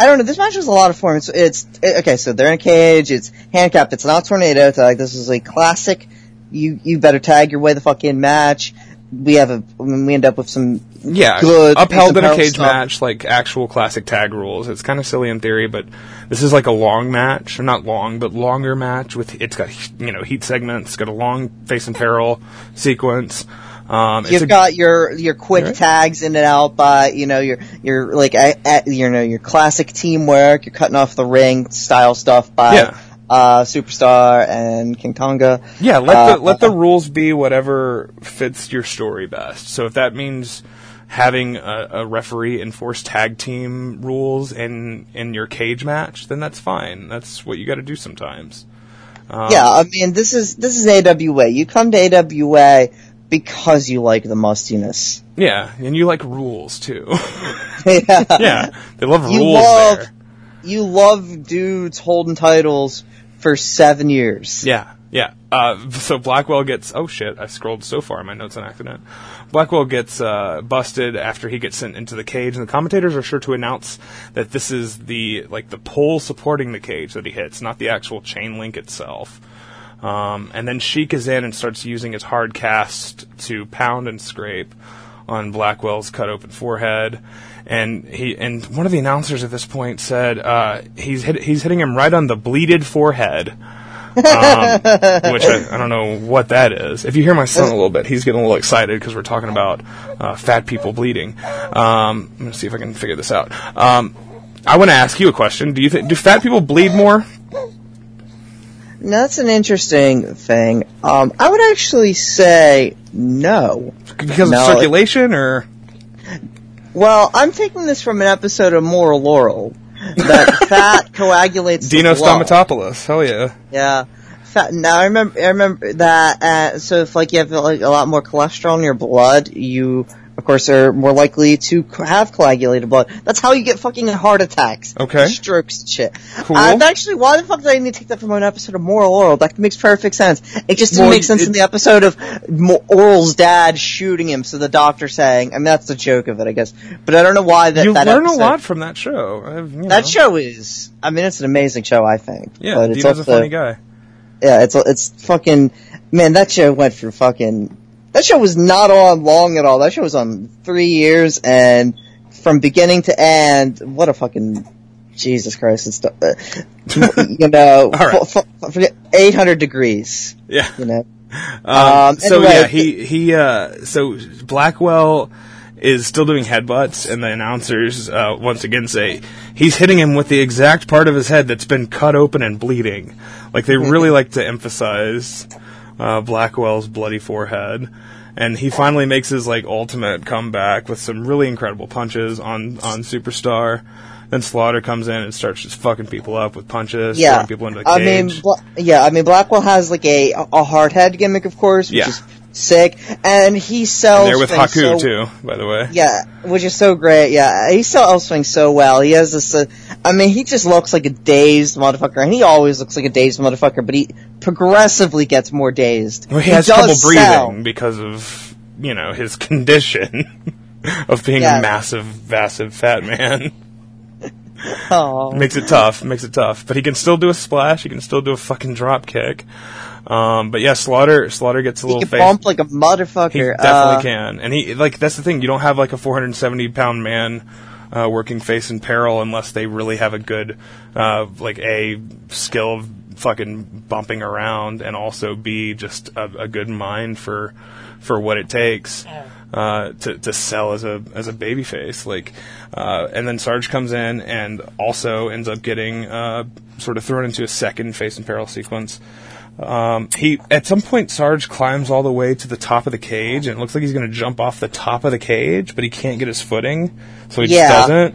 I don't know. This match was a lot of fun. It's, it's okay. So they're in a cage. It's handicapped. It's not tornado tag. This is a classic. You you better tag your way the fuck in match. We have a. I mean, we end up with some. Yeah, good upheld in a cage stuff. match, like actual classic tag rules. It's kind of silly in theory, but this is like a long match, or not long, but longer match with. It's got you know heat segments. It's got a long face and peril sequence. Um, it's You've a- got your your quick Right. tags in and out by you know your your like a, a, you know your classic teamwork. You're cutting off the ring style stuff by Yeah. Uh, Superstar and King Tonga. Yeah, let Uh, the let the rules be whatever fits your story best. So if that means having a, a referee enforce tag team rules in in your cage match, then that's fine. That's what you got to do sometimes. Um, yeah, I mean this is this is AWA. You come to AWA because you like the mustiness. Yeah, and you like rules too. yeah. yeah, they love You rules love- there. You love dudes holding titles for seven years. Yeah, yeah. Uh, so Blackwell gets. Oh shit! I scrolled so far my notes on accident. Blackwell gets uh, busted after he gets sent into the cage, and the commentators are sure to announce that this is the like the pole supporting the cage that he hits, not the actual chain link itself. Um, and then Sheik is in and starts using his hard cast to pound and scrape on Blackwell's cut open forehead. And he and one of the announcers at this point said uh, he's hit, he's hitting him right on the bleeded forehead um, which I, I don't know what that is. If you hear my son a little bit, he's getting a little excited because we're talking about uh, fat people bleeding. Um, I'm gonna see if I can figure this out. Um, I want to ask you a question. Do you think do fat people bleed more? That's an interesting thing. Um, I would actually say no. Because No. of circulation, or Well, I'm taking this from an episode of Moral Orel. That fat coagulates. Dino blood. Stamatopoulos? Hell yeah! Yeah. Fat, now I remember. I remember that. Uh, so if like you have like a lot more cholesterol in your blood, you of course are more likely to have coagulated blood. That's how you get fucking heart attacks. Okay. Strokes and shit. Cool. Uh, actually, why the fuck did I need to take that from an episode of Moral Orel? That makes perfect sense. It just didn't Well, make sense in the episode of Orel's dad shooting him. So the doctor saying, I mean that's the joke of it, I guess. But I don't know why that. you that learn episode, a lot from that show. You That show is. I mean, it's an amazing show. I think. Yeah, but it's Dino's a funny guy. yeah, it's it's fucking man. That show went through fucking. That show was not on long at all. That show was on three years, and from beginning to end, what a fucking Jesus Christ! It's uh, you know, right. eight hundred degrees. Yeah. You know, Um, Um, so anyway, yeah, he he uh, so Blackwell is still doing headbutts, and the announcers uh, once again say he's hitting him with the exact part of his head that's been cut open and bleeding. Like they really like to emphasize uh, Blackwell's bloody forehead. And he finally makes his like ultimate comeback with some really incredible punches on on Superstar. Then Slaughter comes in and starts just fucking people up with punches, yeah. throwing people into the cage. I mean, Bla- yeah. I mean, Blackwell has like a a hard head gimmick, of course, which Yeah. is sick, and he sells. and they're with Haku so- too, by the way. Yeah, which is so great. Yeah, he sells things so well. He has this. Uh, I mean, he just looks like a dazed motherfucker, and he always looks like a dazed motherfucker. But he progressively gets more dazed. Well, he has does trouble breathing sell. because of you know his condition of being Yeah. a massive, massive fat man. Oh. makes it tough. Makes it tough. But he can still do a splash. He can still do a fucking drop kick. Um, but yeah, Slaughter Slaughter gets a He little can face. bump like a motherfucker. He definitely Uh, can, and he like that's the thing. You don't have like a 470 pound man uh, working face in peril unless they really have a good uh, like a skill of fucking bumping around, and also b just a, a good mind for for what it takes uh, to to sell as a as a baby face. Like, uh, and then Sarge comes in and also ends up getting uh, sort of thrown into a second face in peril sequence. Um, he at some point Sarge climbs all the way to the top of the cage, and it looks like he's going to jump off the top of the cage, but he can't get his footing, so he Yeah. just doesn't.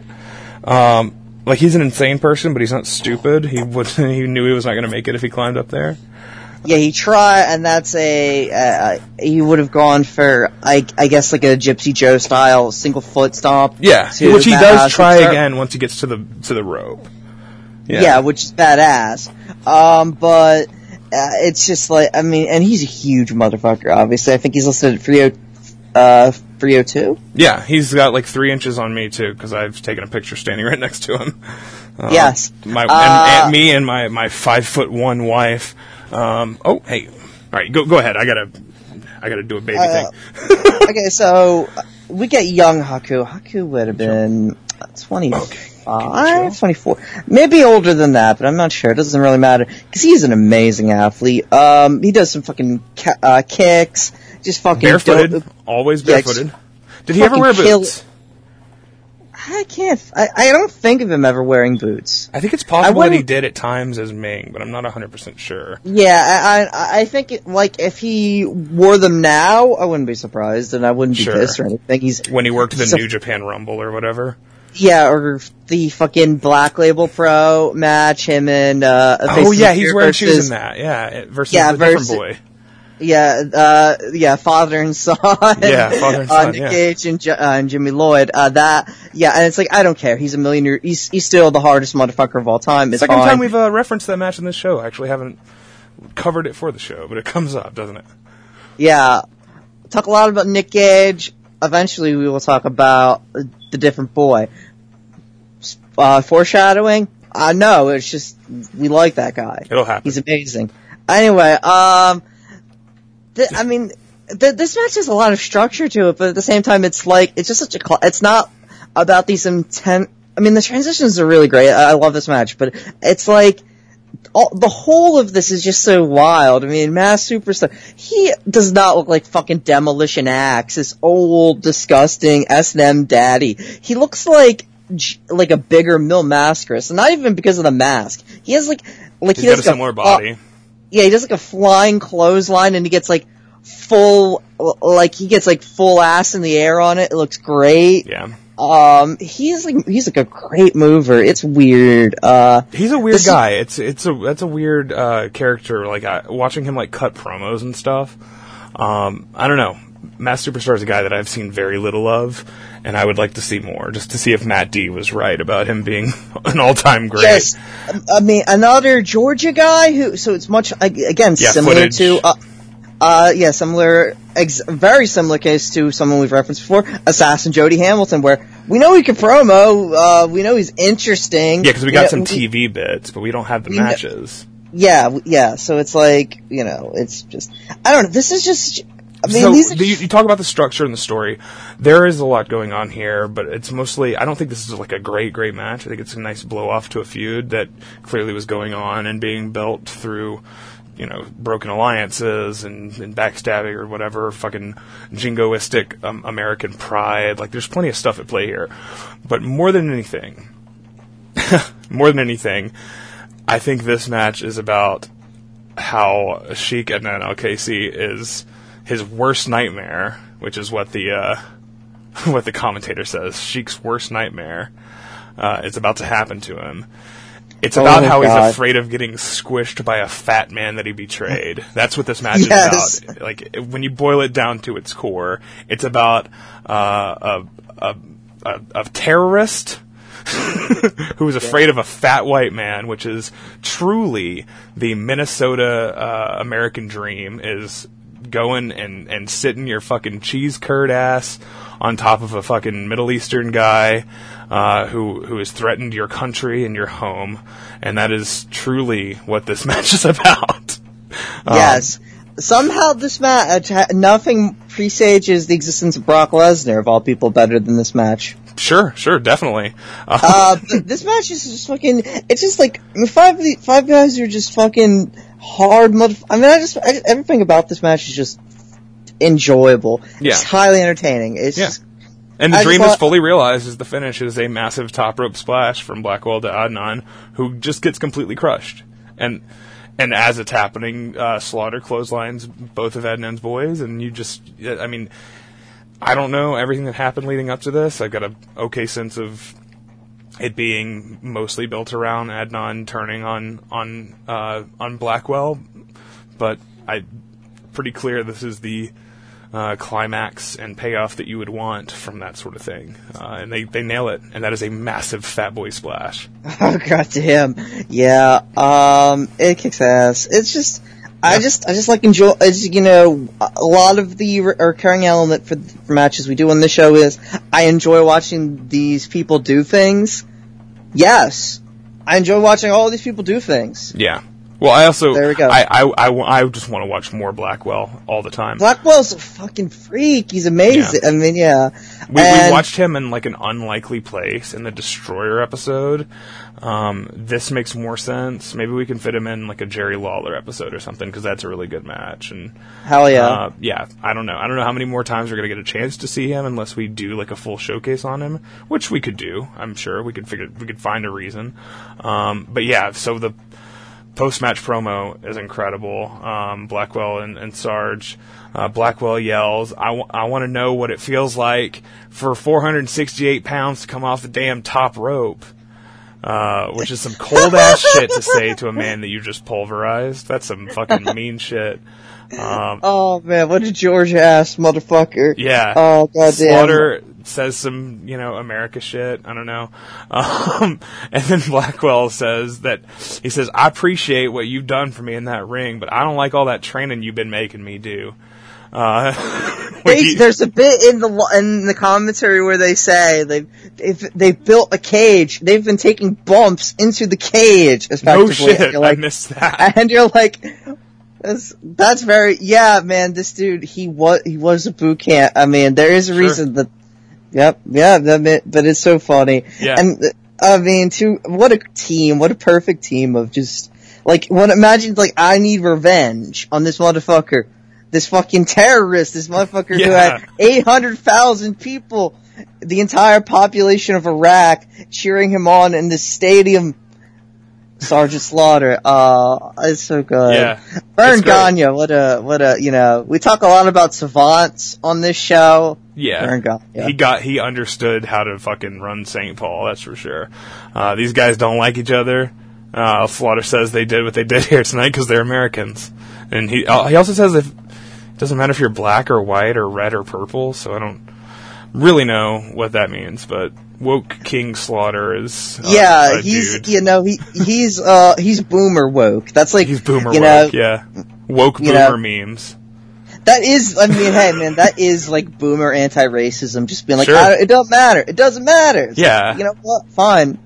Um, like he's an insane person, but he's not stupid. He would he knew he was not going to make it if he climbed up there. Yeah, he tried, and that's a. Uh, he would have gone for, I, I guess, like a Gypsy Joe style single foot stomp. Yeah, which he does try start- again once he gets to the to the rope. Yeah. which is badass. Um, but uh, it's just like, I mean, and he's a huge motherfucker. Obviously, I think he's listed at 30, uh, 302. Yeah, he's got like three inches on me too because I've taken a picture standing right next to him. Um, Yes. my and, Uh, and me and my my five foot one wife. Um, oh, hey, all right, go go ahead. I gotta I gotta do a baby Uh, thing. okay, so uh, we get young Haku. Haku would have been uh, 25, 24. Maybe older than that, but I'm not sure. It doesn't really matter. Because he's an amazing athlete. Um, he does some fucking ca- uh, kicks. Just fucking Barefooted, dope- always Yeah, barefooted. Did he ever wear kill- boots? I can't. I, I don't think of him ever wearing boots. I think it's possible that he did at times as Meng, but I'm not 100 percent sure. Yeah, I I, I think it, like if he wore them now, I wouldn't be surprised, and I wouldn't be Sure. pissed or anything. He's When he worked the New Japan Rumble or whatever. Yeah, or the fucking Black Label Pro match. Him and uh, Oh yeah, he's wearing versus- shoes in that. Yeah, versus Yeah, the different boy. Yeah, uh, yeah, father and son. Yeah, father and uh, son, Nick yeah. Gage and, uh, and Jimmy Lloyd. Uh, that, yeah, and it's like I don't care. He's a millionaire. He's he's still the hardest motherfucker of all time. It's Second fine. time we've uh, referenced that match in this show. I actually haven't covered it for the show, but it comes up, doesn't it? Yeah, talk a lot about Nick Gage. Eventually, we will talk about the different boy. Uh, foreshadowing? Uh, no, it's just we like that guy. It'll happen. He's amazing. Anyway, um, th- I mean, th- this match has a lot of structure to it, but at the same time, it's like it's just such a. Cl- it's not about these intense. I mean, the transitions are really great. I, I love this match, but it's like all, the whole of this is just so wild. I mean, Masked Superstar, he does not look like fucking Demolition Axe, this old, disgusting S&M daddy. He looks like, like a bigger Mil Mascaras, and not even because of the mask. He has like, like He's he got a has like similar uh, body. yeah, he does like a flying clothesline and he gets like full, like he gets like full ass in the air on it. It looks great. Yeah. Um, he's like, he's like a great mover. It's weird. Uh, He's a weird guy. It's it's a that's a weird uh, character. Like I, watching him like cut promos and stuff. Um, I don't know. Masked Superstar is a guy that I've seen very little of, and I would like to see more, just to see if Matt D was right about him being an all-time great. Yes, I mean another Georgia guy who. So it's much again Yeah, similar footage. to. Uh, uh, yeah, similar, ex- very similar case to someone we've referenced before, Assassin Jody Hamilton, where we know he can promo, uh, we know he's interesting. Yeah, because we you got know, some we- TV bits, but we don't have the matches. Yeah, yeah. So it's like you know, it's just I don't know. This is just. I mean, so are the, you talk about the structure and the story. There is a lot going on here, but it's mostly. I don't think this is like a great, great match. I think it's a nice blow off to a feud that clearly was going on and being built through, you know, broken alliances and, and backstabbing or whatever, fucking jingoistic um, American pride. Like, there's plenty of stuff at play here. But more than anything, more than anything, I think this match is about how Sheik Adnan Al Qaisi is his worst nightmare, which is what the uh, what the commentator says. Sheik's worst nightmare uh, is about to happen to him. It's Oh about my how God. he's afraid of getting squished by a fat man that he betrayed. That's what this match Yes. is about. Like when you boil it down to its core, it's about uh, a, a, a, a terrorist who is afraid of a fat white man, which is truly the Minnesota uh, American dream, is going and, and sitting your fucking cheese curd ass on top of a fucking Middle Eastern guy uh, who who has threatened your country and your home, and that is truly what this match is about. Um, yes. Somehow this match, nothing presages the existence of Brock Lesnar, of all people, better than this match. Sure, sure, definitely. Uh, Uh, this match is just fucking. It's just like I mean, five five guys are just fucking hard. Mother- I mean, I just I, everything about this match is just enjoyable. Yeah. It's highly entertaining. It's Yeah. just And the I dream is fully realized as the finish is a massive top rope splash from Blackwell to Adnan, who just gets completely crushed. And and as it's happening, uh, Slaughter clotheslines both of Adnan's boys, and you just, I mean, I don't know everything that happened leading up to this. I've got a okay sense of it being mostly built around Adnan turning on on uh, on Blackwell, but I pretty clear this is the uh, climax and payoff that you would want from that sort of thing, uh, and they they nail it, and that is a massive Fat Boy splash. oh god damn. Yeah. Um. It kicks ass. It's just. I just, I just like enjoy, it's, you know, a lot of the re- recurring element for, for matches we do on the show is I enjoy watching these people do things. Yes. I enjoy watching all these people do things. Yeah. Well, I also There we go. I I, I, I just want to watch more Blackwell all the time. Blackwell's a fucking freak. He's amazing. I mean, yeah. We, we watched him in like an unlikely place in the Destroyer episode. Um, this makes more sense. Maybe we can fit him in like a Jerry Lawler episode or something because that's a really good match. And Hell yeah. uh, yeah, I don't know. I don't know how many more times we're gonna get a chance to see him unless we do like a full showcase on him, which we could do. I'm sure we could figure we could find a reason. Um, but yeah, so the post match promo is incredible. Um, Blackwell and, and Sarge. Uh, Blackwell yells, I, w- I want to know what it feels like for 468 pounds to come off the damn top rope. Uh, which is some cold ass shit to say to a man that you just pulverized. That's some fucking mean shit. Um, oh man, what a George ass motherfucker. yeah. Oh goddamn. Slaughter says some, you know, America shit. I don't know. Um, and then Blackwell says that he says, "I appreciate what you've done for me in that ring, but I don't like all that training you've been making me do." Uh, They, he- there's a bit in the in the commentary where they say they've they've, they've built a cage. They've been taking bumps into the cage. no shit, like, I missed that. and you're like, that's that's very yeah, man. This dude, he was he was a boot camp. I mean, there is a Sure. reason that. Yep, yeah, that, but it's so funny. Yeah. And uh, I mean, to what a team, what a perfect team of just like what imagine like I need revenge on this motherfucker, this fucking terrorist, this motherfucker who had eight hundred thousand people, the entire population of Iraq cheering him on in the stadium. Sergeant Slaughter, uh, it's so good. Yeah. Vern. Gagne, what a, what a, you know, we talk a lot about savants on this show. Yeah. Vern Gagne. He got he understood how to fucking run St. Paul, that's for sure. Uh, these guys don't like each other. Uh, Slaughter says they did what they did here tonight because they're Americans, and he uh, he also says if it doesn't matter if you're black or white or red or purple. So I don't really know what that means, but woke King Slaughter is uh, yeah, he's dude. you know he he's uh he's boomer woke. That's like he's boomer you know woke, yeah, woke boomer know, memes. That is I mean hey man that is like boomer anti-racism. Just being like Sure. It don't matter. It doesn't matter. It's Yeah. like, you know what? Fine.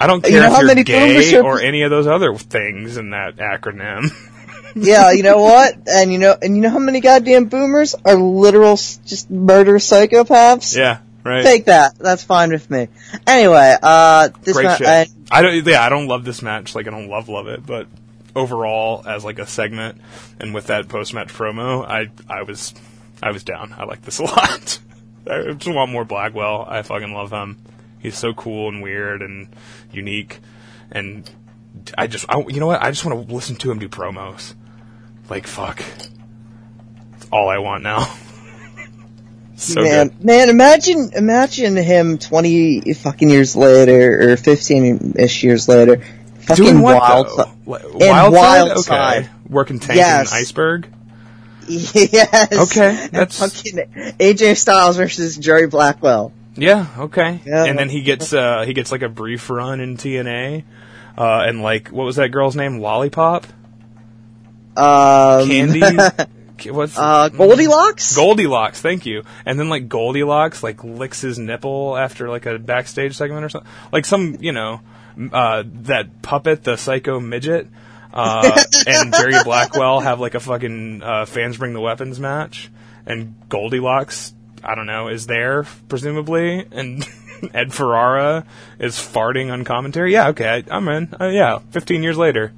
I don't You care know if how you're many gay or any of those other things in that acronym. Yeah, you know what? And you know and you know how many goddamn boomers are literal just murder psychopaths? yeah, right. Take that. That's fine with me. Anyway, uh, this Great ma- shit. I- I don't. Yeah, I don't love this match. Like I don't love love it, but overall, as like a segment, and with that post match promo, I I was I was down. I like this a lot. I just want more Blackwell. I fucking love him. He's so cool and weird and unique, and I just I, you know what? I just want to listen to him do promos. Like fuck, that's all I want now. so man, good. man, imagine, imagine him twenty fucking years later, or fifteen-ish years later, fucking Doing what wild. though? Wi- in Wild, Wild Okay, Side. working tank Yes. and iceberg. yes. Okay, that's- fucking AJ Styles versus Jerry Blackwell. Yeah, okay. Yeah. And then he gets uh he gets like a brief run in TNA. Uh and like what was that girl's name? Lollipop? Um, Candy? what's Uh, Goldilocks. Goldilocks, thank you. And then like Goldilocks like licks his nipple after like a backstage segment or something. Like some, you know, uh, that puppet, the psycho midget, uh, and Barry Blackwell have like a fucking uh, fans bring the weapons match, and Goldilocks, I don't know, is there presumably, and Ed Ferrara is farting on commentary. Yeah, okay, I, I'm in. Uh, yeah, 15 years later,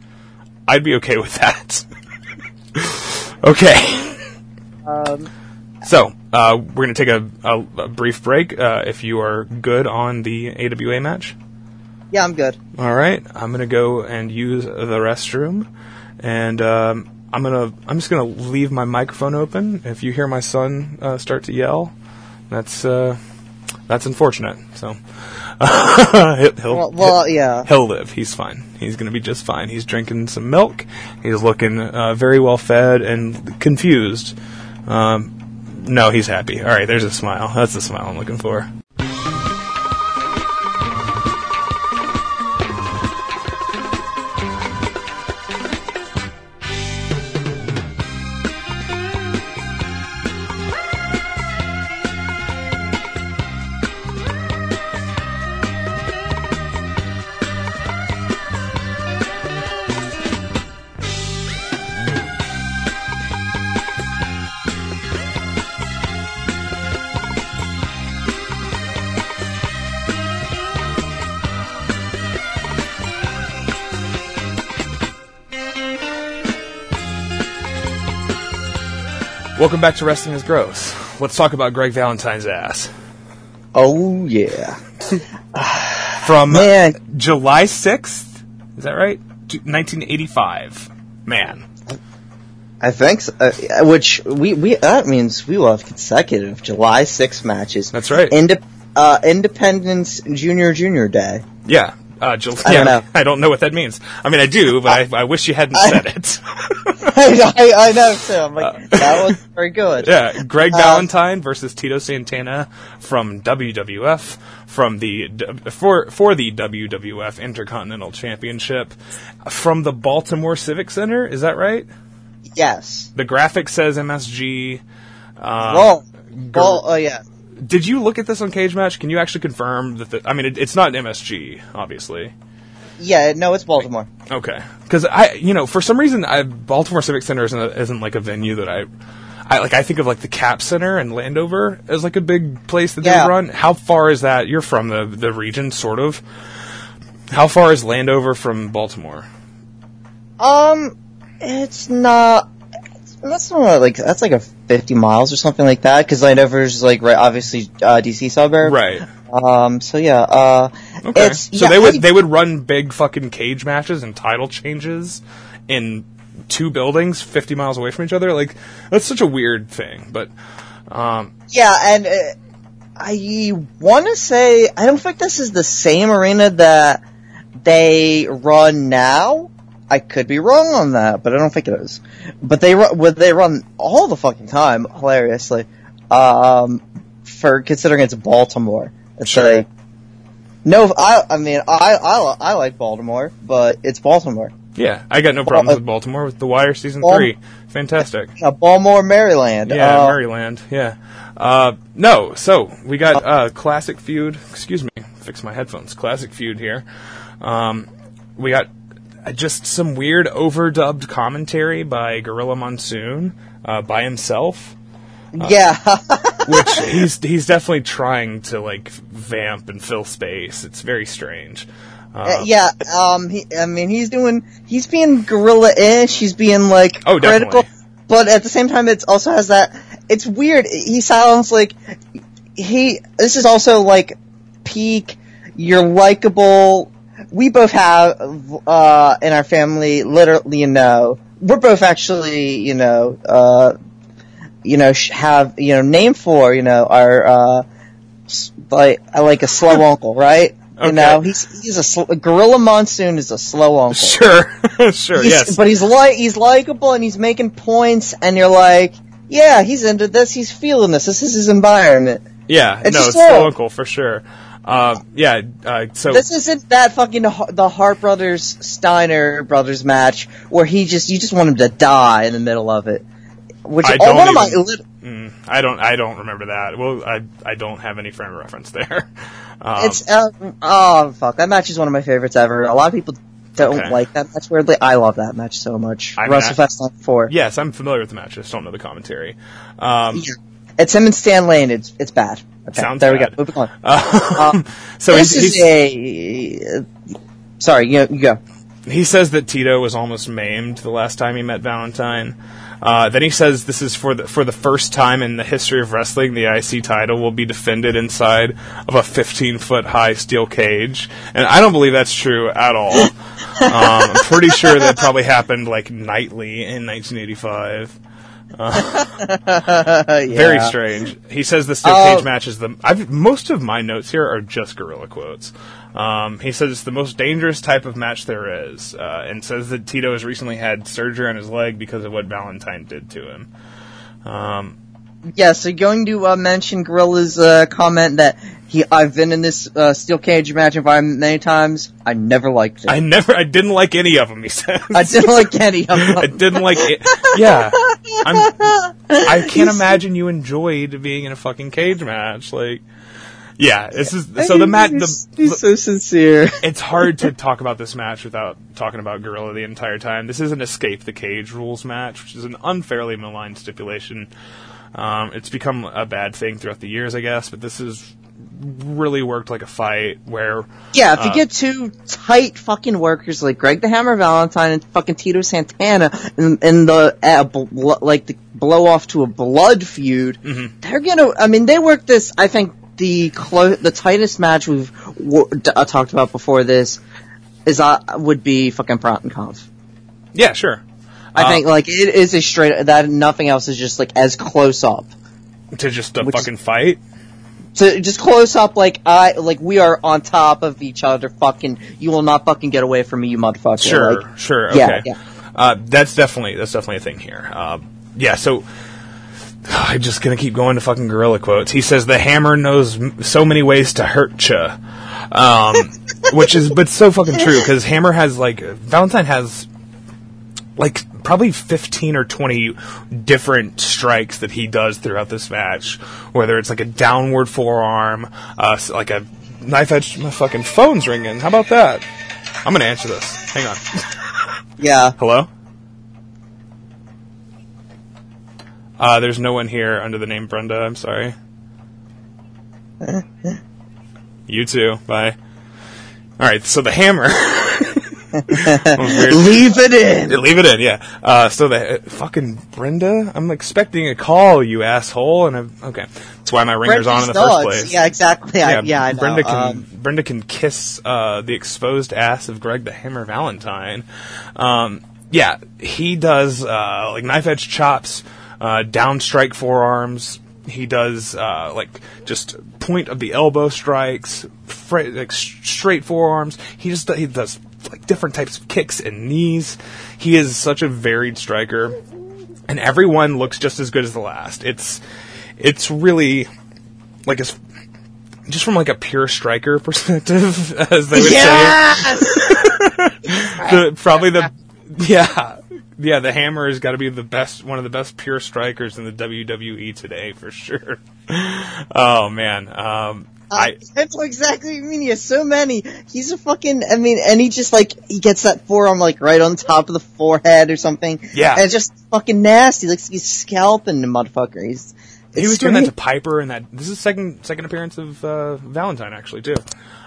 I'd be okay with that. okay. Um, So, uh, we're going to take a, a, a brief break. Uh, if you are good on the AWA match, yeah, I'm good. all right. I'm going to go and use the restroom, and um, I'm gonna I'm just going to leave my microphone open. If you hear my son uh, start to yell, that's uh, that's unfortunate. So, he'll, he'll, Well, well yeah. he'll live. He's fine. He's going to be just fine. He's drinking some milk. He's looking uh, very well fed and confused. Um, no, he's happy. All right, there's a smile. That's the smile I'm looking for. Welcome back to Wrestling is Gross. Let's talk about Greg Valentine's ass. Oh yeah. From Man. July 6th, is that right? To 1985. Man. I think so. Uh, which we we that means we will have consecutive July 6th matches. That's right. Uh, Independence Junior Junior Day. Yeah. Uh, July, I don't know. I don't know what that means. I mean, I do, but I, I wish you hadn't I- said it. I, I, I know too. I'm like that was very good. Yeah, Greg Uh, Valentine versus Tito Santana from WWF from the for for the WWF Intercontinental Championship from the Baltimore Civic Center. Is that right? Yes. The graphic says MSG. Uh, Wrong. Well, oh yeah. Did you look at this on Cagematch? Can you actually confirm that? The, I mean, it, it's not MSG, obviously. Yeah, no, it's Baltimore. Okay, because I, you know, for some reason, I, Baltimore Civic Center isn't, isn't like a venue that I, I like. I think of like the Cap Center and Landover as like a big place that Yeah. they run. How far is that? You're from the the region, sort of. How far is Landover from Baltimore? Um, it's not. That's not like that's like a 50 miles or something like that. Because Landover's is like right, obviously uh, DC suburb. Right. Um. So yeah. Uh. Okay. It's, so yeah, they would I- they would run big fucking cage matches and title changes in two buildings 50 miles away from each other. Like that's such a weird thing, but um, Yeah, and uh, I want to say I don't think this is the same arena that they run now. I could be wrong on that, but I don't think it is. But they run, well, they run all the fucking time, hilariously. Um, for considering it's Baltimore, it's Sure. like no. I I mean I I I like Baltimore, but it's Baltimore. yeah, I got no problems uh, with Baltimore with The Wire season Bal- three. Fantastic. Uh, Baltimore, Maryland. Yeah, Uh, Maryland. Yeah. Uh, no, so we got uh, classic feud. Excuse me, fix my headphones. Classic feud here. Um, we got uh, just some weird overdubbed commentary by Gorilla Monsoon uh, by himself, yeah. which he's he's definitely trying to like vamp and fill space. It's very strange. Uh, yeah, um, he, I mean, he's doing, he's being gorilla-ish, he's being, like, Oh, critical, definitely. but at the same time, it also has that, it's weird, he sounds like, he, this is also, like, peak, you're likable, we both have, uh, in our family, literally, you know, we're both actually, you know, uh, you know, sh- have, you know, name for, you know, our, uh, s- like, I like a slow uncle, right? Okay. You know, he's he's a sl- Gorilla Monsoon is a slow uncle. Sure, sure, He's- yes. But he's like he's likable and he's making points, and you're like, yeah, he's into this. He's feeling this. This is his environment. yeah, it's no, slow uncle for sure. Uh, yeah, uh, so This isn't that fucking the Hart brothers Steiner brothers match where he just you just want him to die in the middle of it. which I oh, don't one of my even- lit- Mm, I don't. I don't remember that. Well, I I don't have any frame of reference there. Um, it's uh, oh fuck that match is one of my favorites ever. A lot of people don't Okay. like that match weirdly. I love that match so much. I mean, I- WrestleFest 94. yes, I'm familiar with the match. I just don't know the commentary. Um, Yeah. It's him and Stan Lane. It's it's bad. Okay, Sounds there bad. we go. Moving on. um, so this is a. Sorry, you, you go. he says that Tito was almost maimed the last time he met Valentine. Uh, then he says this is for the for the first time in the history of wrestling, the IC title will be defended inside of a 15 foot high steel cage, and I don't believe that's true at all. um, I'm pretty sure that probably happened like nightly in 1985. Very Yeah. strange. He says the steel Uh, cage matches the. I've, most of my notes here are just gorilla quotes. Um, he says it's the most dangerous type of match there is, uh, and says that Tito has recently had surgery on his leg because of what Valentine did to him. Um, Yeah, so going to uh, mention Gorilla's uh, comment that he I've been in this uh, steel cage match environment many times. I never liked it. I never, I didn't like any of them. He says. I didn't like any of them. I didn't like it. Yeah, I'm, I can't imagine you enjoyed being in a fucking cage match. Like, yeah, this is so the match. He's, The, he's so sincere. it's hard to talk about this match without talking about Gorilla the entire time. This is an escape the cage rules match, which is an unfairly maligned stipulation. Um, it's become a bad thing throughout the years, I guess, but this is really worked like a fight where Yeah, if you Uh, get two tight fucking workers like Greg the Hammer Valentine and fucking Tito Santana in, in the uh, bl- like the blow off to a blood feud, Mm-hmm. they're gonna. I mean, they work this. I think the clo- the tightest match we've w- d- uh, talked about before this is uh, would be fucking Pront and Conf. yeah, sure. I Uh, think like it is a straight that nothing else is just like as close up. to just a is- fucking fight. So just close up like I like we are on top of each other. Fucking, you will not fucking get away from me, you motherfucker. Sure, Like, sure, yeah, yeah. Uh, that's definitely that's definitely a thing here. Uh, yeah, so I'm just gonna keep going to fucking gorilla quotes. He says the hammer knows m- so many ways to hurt you, um, which is but so fucking true because Hammer has like Valentine has like probably 15 or 20 different strikes that he does throughout this match whether it's like a downward forearm uh, like a knife edge my fucking phone's ringing. How about that? I'm gonna answer this. Hang on. Yeah. hello? Uh, there's no one here under the name brenda. I'm sorry. You too. Bye. All right so the hammer. That was weird. Leave it in. Leave it in, yeah. Uh, so the uh, fucking Brenda, I'm expecting a call, you asshole, and I've, okay, that's why my ringer's on in the Brenda's first place. Yeah, exactly. I, yeah, I know. Brenda can Um, Brenda can kiss uh, the exposed ass of Greg the Hammer Valentine. Um, yeah, he does uh, like knife edge chops, uh, down strike forearms. He does uh, like just point of the elbow strikes, fra- like straight forearms. He just he does like different types of kicks and knees. He is such a varied striker, and everyone looks just as good as the last. It's it's really like as just from like a pure striker perspective, as they would yes! say, the, probably the yeah yeah the hammer has got to be the best one of the best pure strikers in the WWE today for sure. Oh man, um, I I know exactly what you mean. He has so many. He's a fucking. I mean, and he just like he gets that forearm like right on top of the forehead or something. Yeah. and it's just fucking nasty. Looks like he's scalping the motherfucker. He's. he was doing that to. Piper, and that this is second second appearance of uh, Valentine actually too.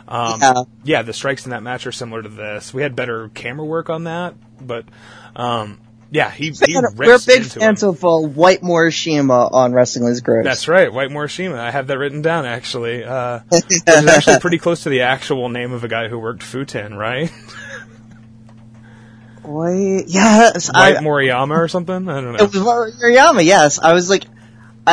Um, Yeah. yeah, the strikes in that match are similar to this. We had better camera work on that, but um, yeah, he, he We're big fans him. of uh, White Morishima on Wrestling is Gross. That's right, White Morishima. I have that written down actually. Uh, which is actually pretty close to the actual name of a guy who worked Futin, right? White, yes, White I, Moriyama or something. I don't know. it was Moriyama. Yes, I was like,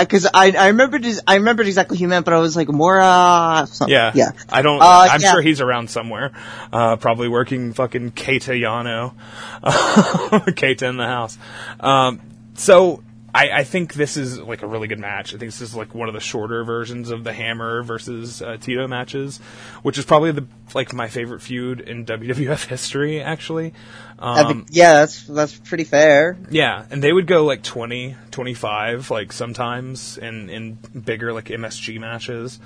because I I remembered his, I remembered exactly who he meant, but I was like Mora. Something. Yeah, yeah. I don't. Uh, I'm yeah. sure he's around somewhere. Uh, probably working fucking Keita Yano, Keita in the house. Um, so I, I think this is like a really good match. I think this is like one of the shorter versions of the Hammer versus uh, Tito matches, which is probably the like my favorite feud in WWF history. Actually, I um, think- yeah, that's that's pretty fair. yeah, and they would go like 20, 25, like sometimes in, in bigger like MSG matches.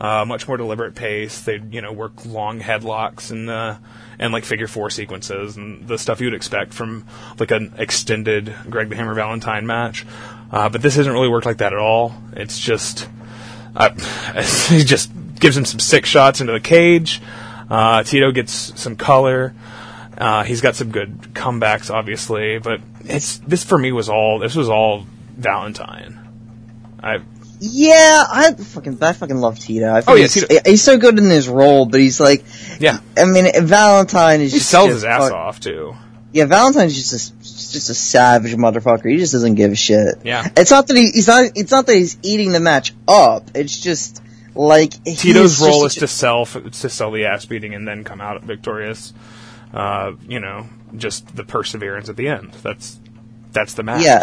Uh, much more deliberate pace. They'd, you know, work long headlocks and, uh, and like figure four sequences and the stuff you would expect from like an extended Greg the Hammer Valentine match. Uh, but this hasn't really worked like that at all. It's just, uh, he just gives him some sick shots into the cage. Uh, Tito gets some color. Uh, he's got some good comebacks, obviously, but it's this for me was all this was all Valentine. I Yeah, I fucking I fucking love Tito. I think Oh, yeah, he's, Tito- he's so good in his role, but he's like, yeah, I mean, Valentine is he just sells just his ass fuck- off too. Yeah, Valentine's just a, just a savage motherfucker. He just doesn't give a shit. Yeah. it's not that he, he's not. It's not that he's eating the match up. It's just like Tito's role just- is to sell to sell the ass beating and then come out victorious. Uh, you know, just the perseverance at the end. That's that's the match. Yeah.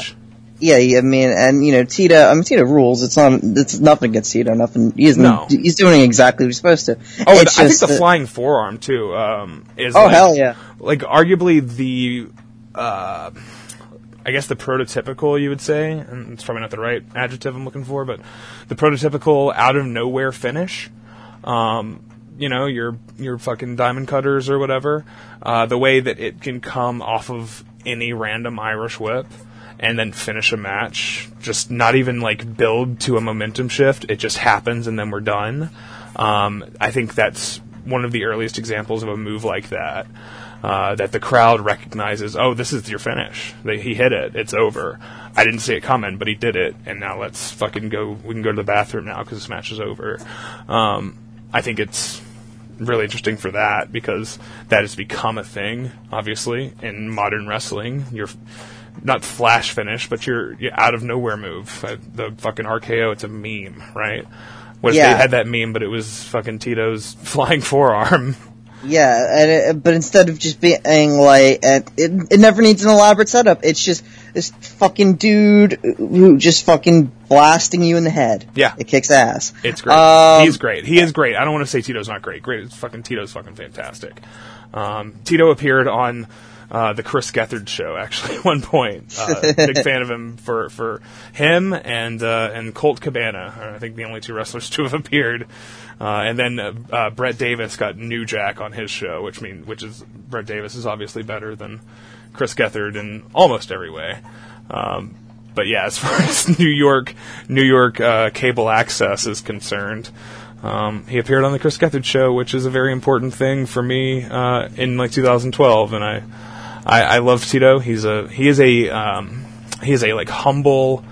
Yeah, I mean, and you know, Tito. I mean, Tito rules. It's not. It's nothing against Tito. Nothing. He's No. He's doing exactly what he's supposed to. Oh, It's I think just the flying forearm too um, is. Oh like- hell yeah! like arguably the uh, I guess the prototypical you would say, and it's probably not the right adjective I'm looking for, but the prototypical out of nowhere finish. Um, you know, your your fucking diamond cutters or whatever. Uh, the way that it can come off of any random Irish whip and then finish a match, just not even like build to a momentum shift. It just happens and then we're done. Um, I think that's one of the earliest examples of a move like that. Uh, that the crowd recognizes, oh, this is your finish. They, he hit it. It's over. I didn't see it coming, but he did it, and now let's fucking go. We can go to the bathroom now because this match is over. Um, I think it's really interesting for that because that has become a thing, obviously, in modern wrestling. You're not flash finish, but you're, you're out of nowhere move. Uh, The fucking RKO, it's a meme, right? What if Yeah. they had that meme, but it was fucking Tito's flying forearm? Yeah, and it, but instead of just being like, it, it never needs an elaborate setup. It's just this fucking dude who just fucking blasting you in the head. Yeah. it kicks ass. It's great. Um, He's great. He is great. I don't want to say Tito's not great. Great. Fucking Tito's fucking fantastic. Um, Tito appeared on uh, the Chris Gethard show actually at one point. Uh, big fan of him for for him and uh, and Colt Cabana. I think the only two wrestlers to have appeared. Uh, and then uh, uh, Brett Davis got New Jack on his show, which mean which is Brett Davis is obviously better than Chris Gethard in almost every way. Um, but yeah, as far as New York, New York uh, cable access is concerned, um, he appeared on the Chris Gethard show, which is a very important thing for me uh, in like 2012, and I, I, I love Tito. He's a he is a um, he is a like humble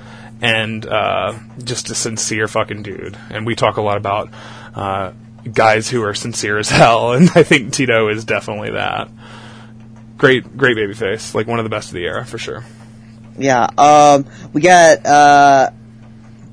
and uh, just a sincere fucking dude, and we talk a lot about uh, guys who are sincere as hell, and I think Tito is definitely that. Great, great babyface, like one of the best of the era for sure. Yeah, um, we got, uh,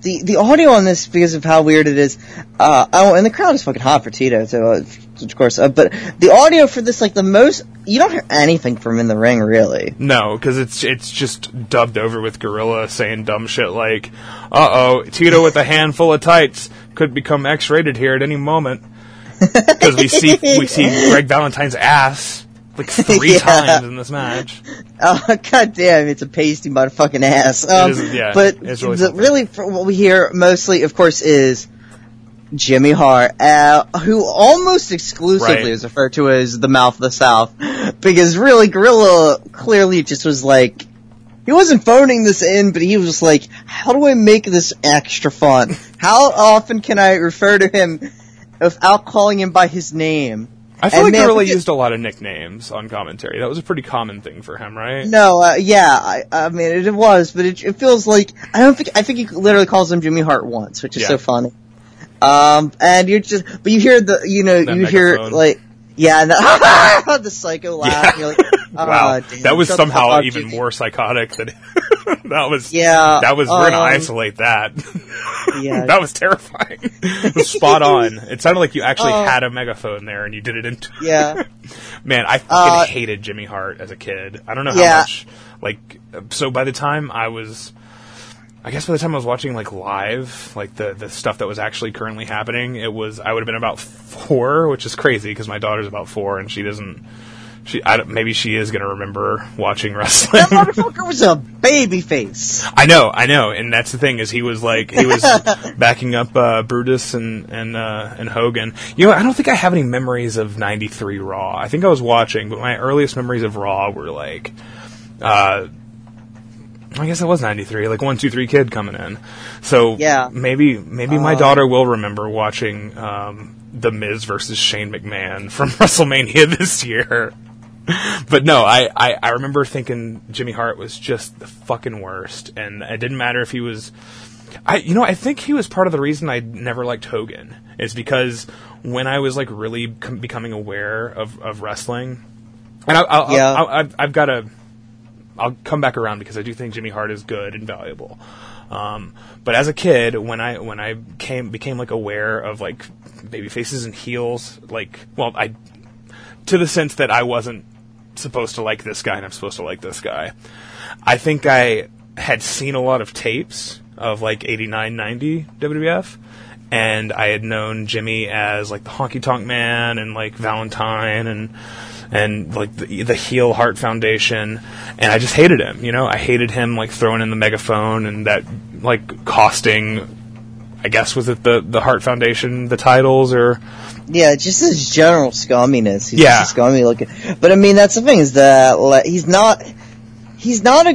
the, the audio on this, because of how weird it is, uh, oh, and the crowd is fucking hot for Tito, uh, of course, uh, but the audio for this, like, the most, you don't hear anything from in the ring, really. No, because it's it's just dubbed over with Gorilla saying dumb shit like, "Uh oh, Tito with a handful of tights could become X-rated here at any moment." Because we see we see Greg Valentine's ass like three Yeah. times in this match. Oh, god damn, it's a pasty motherfucking ass. Um, is- yeah, but really the, really, what we hear mostly, of course, is Jimmy Hart, uh, who almost exclusively Right. is referred to as the mouth of the South, because really, Gorilla clearly just was like, he wasn't phoning this in, but he was just like, how do I make this extra fun? How often can I refer to him without calling him by his name? I feel And like man, Gorilla used a lot of nicknames on commentary. That was a pretty common thing for him, right? No, uh, yeah, I, I mean it, was, but it, it feels like I don't think I think he literally calls him Jimmy Hart once, which is Yeah. so funny. Um, and you're just, but you hear the, you know, That you hear like, yeah, and the, the psycho laugh. You're like, wow, "Ah, damn, that was somehow even Jimmy." more psychotic than that was. Yeah, that was. we're gonna um, isolate that. Yeah. that was terrifying. it was spot on. It sounded like you actually Oh. had a megaphone there and you did it into. Yeah, Man, I fucking Uh, hated Jimmy Hart as a kid. I don't know how yeah. much. Like, so by the time I was I guess by the time I was watching like live, like the the stuff that was actually currently happening, it was I would have been about four, which is crazy because my daughter's about four and she doesn't. She I don't, maybe she is gonna remember watching wrestling. That motherfucker was a baby face. I know, I know, and that's the thing is he was like he was backing up uh, Brutus and and uh, and Hogan. You know, I don't think I have any memories of '93 Raw. I think I was watching, but my earliest memories of Raw were like, uh, I guess it was '93, like one, two, three kid coming in. So Yeah. maybe maybe my Uh, daughter will remember watching um, the Miz versus Shane McMahon from WrestleMania this year. But no, I, I, I remember thinking Jimmy Hart was just the fucking worst, and it didn't matter if he was. I you know I think he was part of the reason I never liked Hogan is because when I was like really com- becoming aware of, of wrestling, and I, I'll, Yeah. I'll, I've, I've got to I'll come back around because I do think Jimmy Hart is good and valuable. Um, but as a kid, when I when I came became like aware of like baby faces and heels, like well, I to the sense that I wasn't supposed to like this guy and I'm supposed to like this guy. I think I had seen a lot of tapes of like 89, 90 WWF. And I had known Jimmy as like the honky tonk man and like Valentine and and like the, the heel Hart Foundation and I just hated him, you know, I hated him like throwing in the megaphone and that like costing I guess was it the the Hart Foundation the titles or Yeah, just his general scumminess. He's Yeah. just scummy looking. But I mean, that's the thing is that like, he's not. He's not a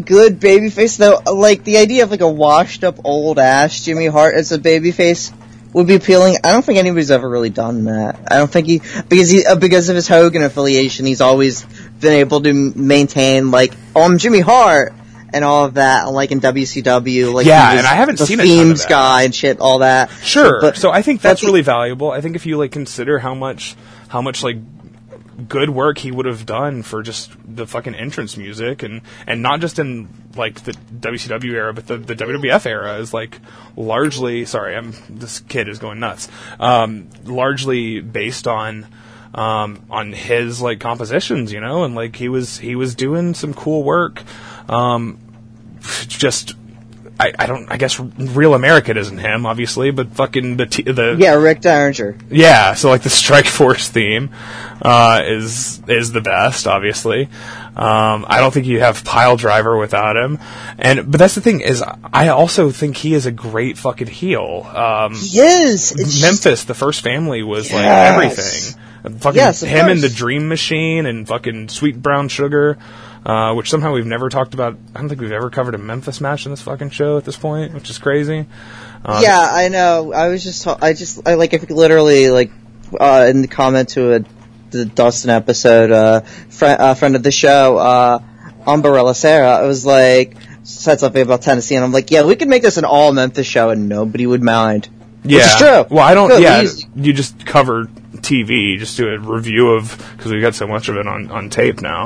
good babyface though. Like the idea of like a washed up old ass Jimmy Hart as a babyface would be appealing. I don't think anybody's ever really done that. I don't think he because he uh, because of his Hogan affiliation, he's always been able to m- maintain like oh I'm Jimmy Hart. And all of that, like in WCW, like Yeah, and I haven't the seen a ton of themes guy and shit, all that. Sure. But- so I think that's the- really valuable. I think if you like consider how much how much like good work he would have done for just the fucking entrance music and and not just in like the WCW era but the, the WWF era is like largely sorry I'm this kid is going nuts um, largely based on um, on his like compositions you know and like he was he was doing some cool work um, just I, I don't I guess real American isn't him obviously but fucking the t- the Yeah, Rick Derringer. yeah, so like the Strike Force theme uh, is is the best, obviously. Um, I don't think you have Pile Driver without him, and but that's the thing is, I also think he is a great fucking heel. Um, He is. It's just- Memphis, the first family was like everything. Fucking Yes, him and the. Dream Machine and fucking Sweet Brown Sugar, uh, which somehow we've never talked about. I don't think we've ever covered a Memphis match in this fucking show at this point, which is crazy. Um, yeah, I know. I was just, ta- I just, I like, if literally, like, uh, in the comment to a, the Dustin episode, uh, friend, uh, friend of the show, uh, Umbrella Sarah, I was like, said something about Tennessee, and I'm like, yeah, we could make this an all Memphis show and nobody would mind. Yeah. Which is true. Well, I don't. Good, yeah, you just cover TV, just do a review of because we got so much of it on on tape now.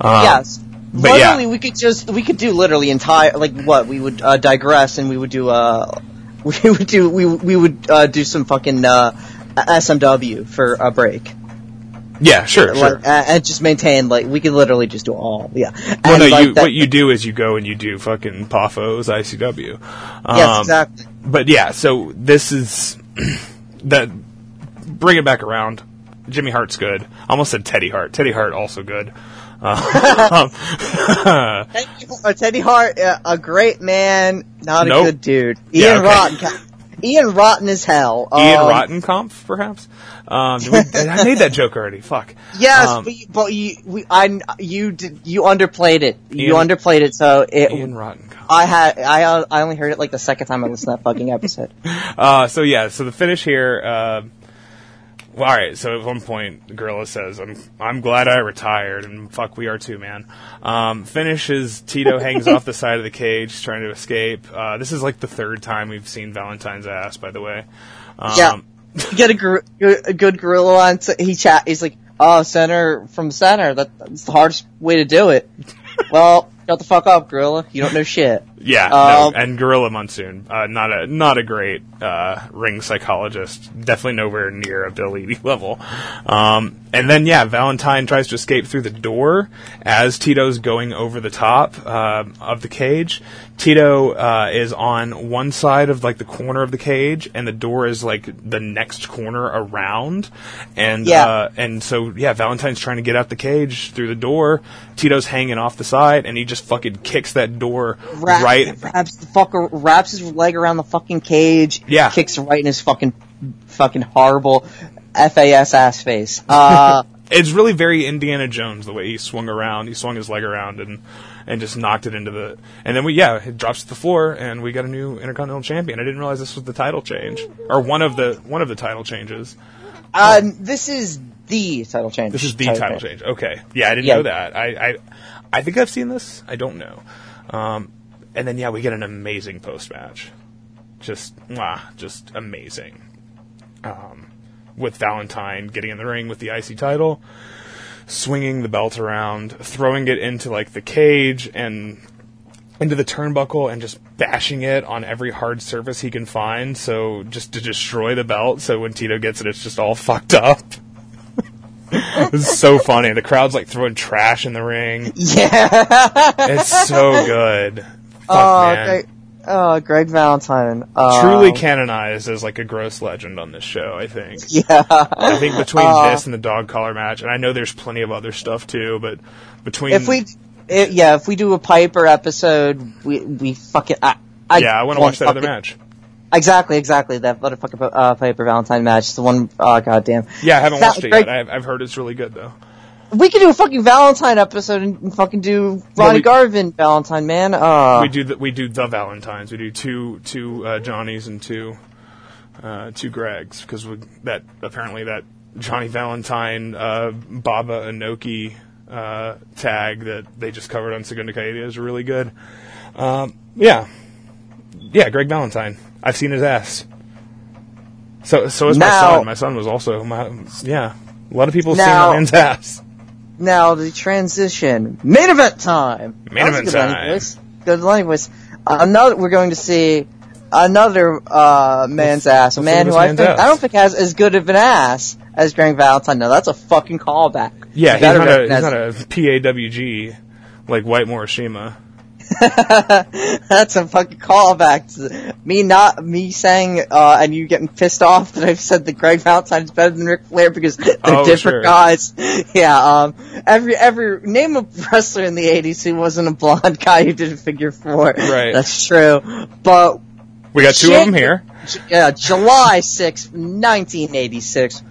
Um, yes. but literally, yeah. we could just, we could do literally entire, like, what, we would, uh, digress and we would do, uh, we would do, we, we would, uh, do some fucking, uh, SMW for a break. Yeah, sure, sure. Like, uh, and just maintain like we could literally just do all yeah. well, And, no, like, you, that- what you do is you go and you do fucking Pafos ICW. Um, yes exactly But yeah, so this is that. Bring it back around. Jimmy Hart's good. Almost said Teddy Hart. Teddy Hart also good. Uh, Teddy, uh, Teddy Hart uh, a great man not a good dude Yeah, Ian okay. Rotten Ian Rotten as hell Ian Um, Rottenkampf, perhaps. Um, we- I made that joke already. Fuck. yes Um, but, you, but you we I you did you underplayed it you underplayed it so it Ian Rottenkampf. I had I uh, I only heard it like the second time I listened to that fucking episode Uh, so yeah, so the finish here. Uh, well, all right. So at one point, Gorilla says, "I'm I'm glad I retired," and fuck, we are too, man. Um, finishes. Tito hangs off the side of the cage, trying to escape. Uh, this is like the third time we've seen Valentine's ass, by the way. Um, Yeah. Get a, gor- a good gorilla on so he chat he's like oh center from center that, that's the hardest way to do it well shut the fuck up gorilla you don't know shit Yeah, Um, no, and Gorilla Monsoon, uh, not a not a great uh, ring psychologist. Definitely nowhere near a Bill Eadie level. Um, and then yeah, Valentine tries to escape through the door as Tito's going over the top uh, of the cage. Tito uh, is on one side of like the corner of the cage, and the door is like the next corner around. And Yeah. uh, and so yeah, Valentine's trying to get out the cage through the door. Tito's hanging off the side, and he just fucking kicks that door right wraps the fucker wraps his leg around the fucking cage. Yeah. kicks right in his fucking fucking horrible FAS ass face. Uh, it's really very Indiana Jones the way he swung around. He swung his leg around and and just knocked it into the. And then we yeah, it drops to the floor, and we got a new Intercontinental Champion. I didn't realize this was the title change or one of the one of the title changes. uh, this is the title change. Oh. This is the title change. Okay, yeah, I didn't Yeah. know that. I, I I think I've seen this. I don't know. Um, and then yeah, we get an amazing post match. Just mwah, just amazing. Um, with Valentine getting in the ring with the IC title, swinging the belt around, throwing it into like the cage and into the turnbuckle and just bashing it on every hard surface he can find. So just to destroy the belt. So when Tito gets it, it's just all fucked up. it's so funny. The crowd's like throwing trash in the ring. Yeah. It's so good. Fuck, oh, man. Oh, Greg Valentine. Uh, Truly canonized as like a gross legend on this show, I think. Yeah. I think between Uh, this and the dog collar match, and I know there's plenty of other stuff too, but between if we, it, yeah, if we do a Piper episode, we we fucking. I, I yeah, I want to watch that other match. Exactly, exactly. That motherfucker uh, Piper Valentine match. The one, oh goddamn. Yeah, I haven't That- watched it Greg- yet. I've, I've heard it's really good though. We could do a fucking Valentine episode and fucking do Ronnie we- Garvin Valentine, man. Uh, we do the, we do the Valentines. We do two two uh, Johnnies and two uh, two Gregs because that apparently that Johnny Valentine uh, Baba Inoki uh, tag that they just covered on Segunda Caída is really good. Um, yeah, yeah, Greg Valentine. I've seen his ass. So so is my son. My son was also my yeah. A lot of people Now- seen that man's ass. Now the transition, main event time. Main event good time. boys. Good line, boys. Another, we're going to see another uh, man's ass, a let's man who I think man's I don't think has as good of an ass as Greg Valentine. Now that's a fucking callback. Yeah, You not, a, he's not a PAWG like White Morishima. That's a fucking callback me not me saying uh, and you getting pissed off that I've said that Greg Valentine's better than Ric Flair because they're Oh, different sure. guys. Yeah, um, every every name a wrestler in the '80s who wasn't a blonde guy who did a figure four. Right. That's true. But We got two Shit. of them here. yeah, July sixth, 1986.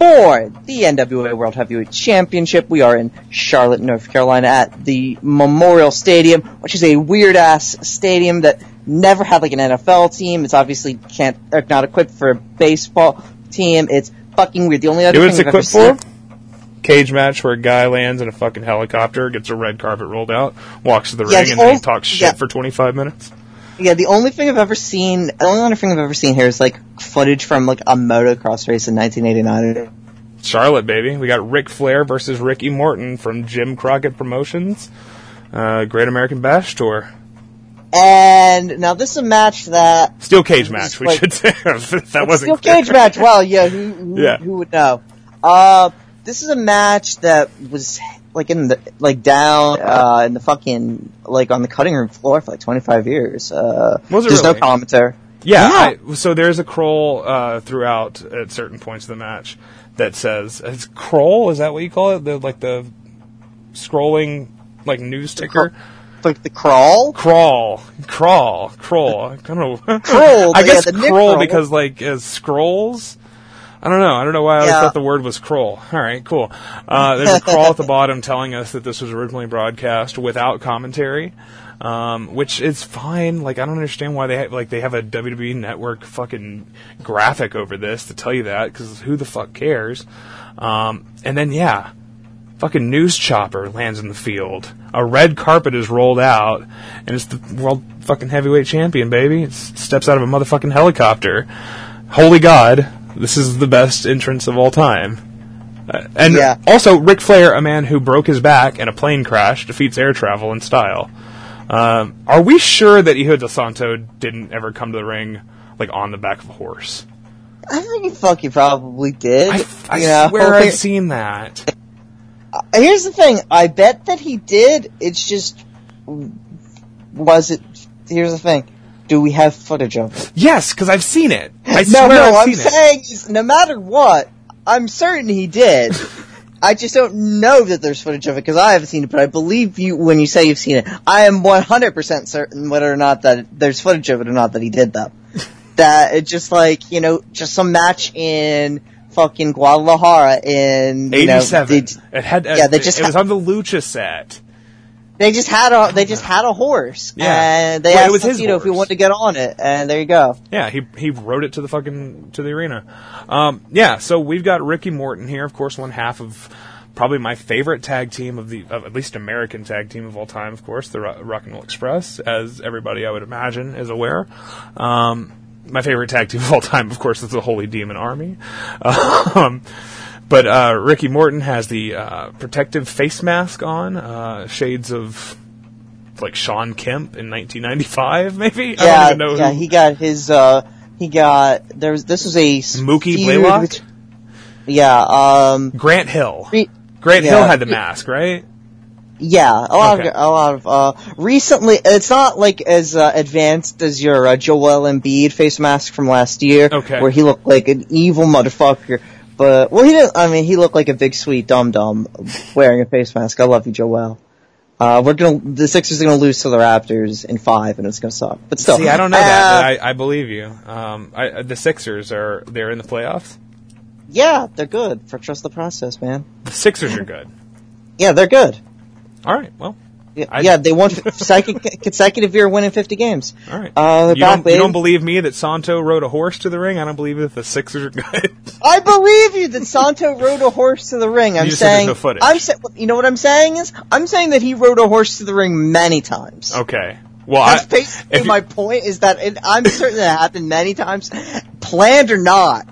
For the NWA World Heavyweight Championship, we are in Charlotte, North Carolina at the Memorial Stadium, which is a weird ass stadium that never had like an NFL team. It's obviously can't or not equipped for a baseball team. It's fucking weird. The only other You know thing it's I've ever equipped for? Cage match where a guy lands in a fucking helicopter, gets a red carpet rolled out, walks to the Yeah, ring, and then he talks shit yeah. for 25 minutes. Yeah, the only thing I've ever seen, the only other thing I've ever seen here is like footage from like a motocross race in 1989. Charlotte, baby. We got Ric Flair versus Ricky Morton from Jim Crockett Promotions. Uh, Great American Bash Tour. And now this is a match that Steel cage match, we Like- should say. that wasn't Steel cage match. Well, yeah, who who, Yeah. who would know? Uh, this is a match that was like in the like down uh, in the fucking like on the cutting room floor for like 25 years. Uh, Was it there's no really? commentary. Yeah, I, so there's a crawl uh, throughout at certain points of the match that says it's crawl. Is that what you call it? The like the scrolling like news ticker. Like the crawl. Crawl, crawl, crawl. I don't know. Crawl, I but yeah, guess crawl crawl. because like as scrolls. I don't know. I don't know why I always Yeah. thought the word was crawl. All right, cool. Uh, there's a crawl at the bottom telling us that this was originally broadcast without commentary, um, which is fine. Like I don't understand why they have, like they have a WWE Network fucking graphic over this to tell you that because who the fuck cares? Um, and then yeah, fucking news chopper lands in the field. A red carpet is rolled out, and it's the world fucking heavyweight champion, baby. It steps out of a motherfucking helicopter. Holy God, this is the best entrance of all time. Uh, and Yeah. also, Ric Flair, a man who broke his back in a plane crash, defeats air travel in style. Um, are we sure that Hijo del Santo didn't ever come to the ring like on the back of a horse? I think he fucking probably did. I, I you know? swear I've seen that. Here's the thing. I bet that he did. It's just was it? Here's the thing. Do we have footage of it? Yes, because I've seen it. I no, no. I've I'm seen saying is, no matter what, I'm certain he did. I just don't know that there's footage of it because I haven't seen it, but I believe you when you say you've seen it. I am 100% certain whether or not that there's footage of it or not that he did that. that it just like, you know, just some match in fucking Guadalajara in, you know, Eighty-seven. they, it had. yeah, they uh, just It was on the Lucha set. They just had a, they just had a horse. Yeah. And they Well, asked his if he wanted to get on it, and there you go. Yeah, he he rode it to the fucking to the arena. Um, yeah, so we've got Ricky Morton here, of course, one half of probably my favorite tag team of the of at least American tag team of all time, of course, the Ro- Rock and Roll Express, as everybody I would imagine is aware. Um, my favorite tag team of all time, of course, is the Holy Demon Army. Um, but uh, Ricky Morton has the uh, protective face mask on, uh, shades of like Shawn Kemp in 1995, maybe. I yeah, don't even know yeah, who. he got his, uh, he got, there was, this was a Mookie Blaylock? bet- Yeah, um, Grant Hill. re- Grant yeah. Hill had the mask, right? yeah, a lot Okay. of, a lot of, uh, recently, it's not like as, uh, advanced as your, uh, Joel Embiid face mask from last year. Okay. Where he looked like an evil motherfucker. But, well, he didn't, I mean, he looked like a big sweet dum-dum wearing a face mask. I love you, Joel. Uh, we're gonna, the Sixers are gonna lose to the Raptors in five and it's gonna suck. But still. See, I don't know that, Uh, but I, I believe you. Um, I, the Sixers are they're in the playoffs. Yeah, they're good. For trust the process, man. The Sixers are good. Yeah, they're good. All right, well, Yeah, yeah they won consecutive year winning 50 games. all right. Uh, you, don't, you don't believe me that Santo rode a horse to the ring? I don't believe that the Sixers are good. I believe you that Santo rode a horse to the ring. I'm just said there's saying, no footage. I'm sa- you know what I'm saying is, I'm saying that he rode a horse to the ring many times. okay. Well, That's I, basically you- my point. Is that it, I'm certain that happened many times, planned or not.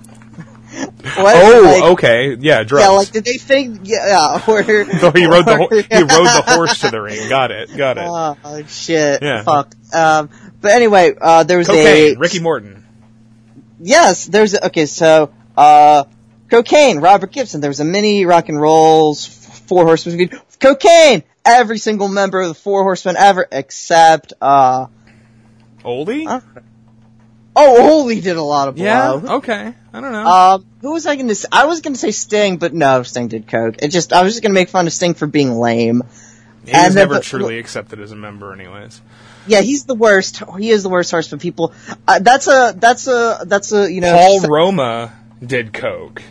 What, oh, like- okay, yeah, drugs. Yeah, like did they think? Yeah, or so he rode the ho- he rode the horse to the ring. Got it, got it. Oh shit! Yeah. Fuck. Um, but anyway, uh, there was a Ricky Morton. Yes, there's okay. So, uh, cocaine. Robert Gibson. There was a mini rock and rolls four horsemen. Cocaine. Every single member of the four horsemen ever, except uh, Oldie? Huh? Oh, Ole did a lot of blow. yeah. Okay. I don't know. Um, who was I going to? say? I was going to say Sting, but no, Sting did coke. It just I was just going to make fun of Sting for being lame. he was and never but- truly accepted as a member, anyways. Yeah, he's the worst. He is the worst horse for People. Uh, that's a that's a that's a you know. Paul so- Roma did coke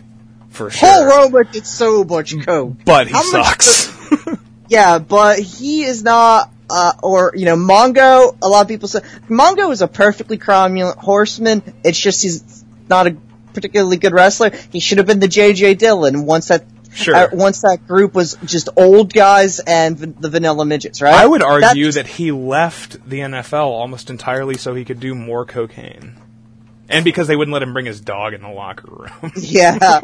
for sure, Paul Roma did so much coke. but he How much sucks. Yeah, but he is not, uh, or, you know, Mongo, a lot of people say, Mongo is a perfectly cromulent horseman, it's just he's not a particularly good wrestler. He should have been the J.J. Dillon once that, Sure. uh, once that group was just old guys and v- the vanilla midgets, right? I would argue that he left the NFL almost entirely so he could do more cocaine. And because they wouldn't let him bring his dog in the locker room. Yeah.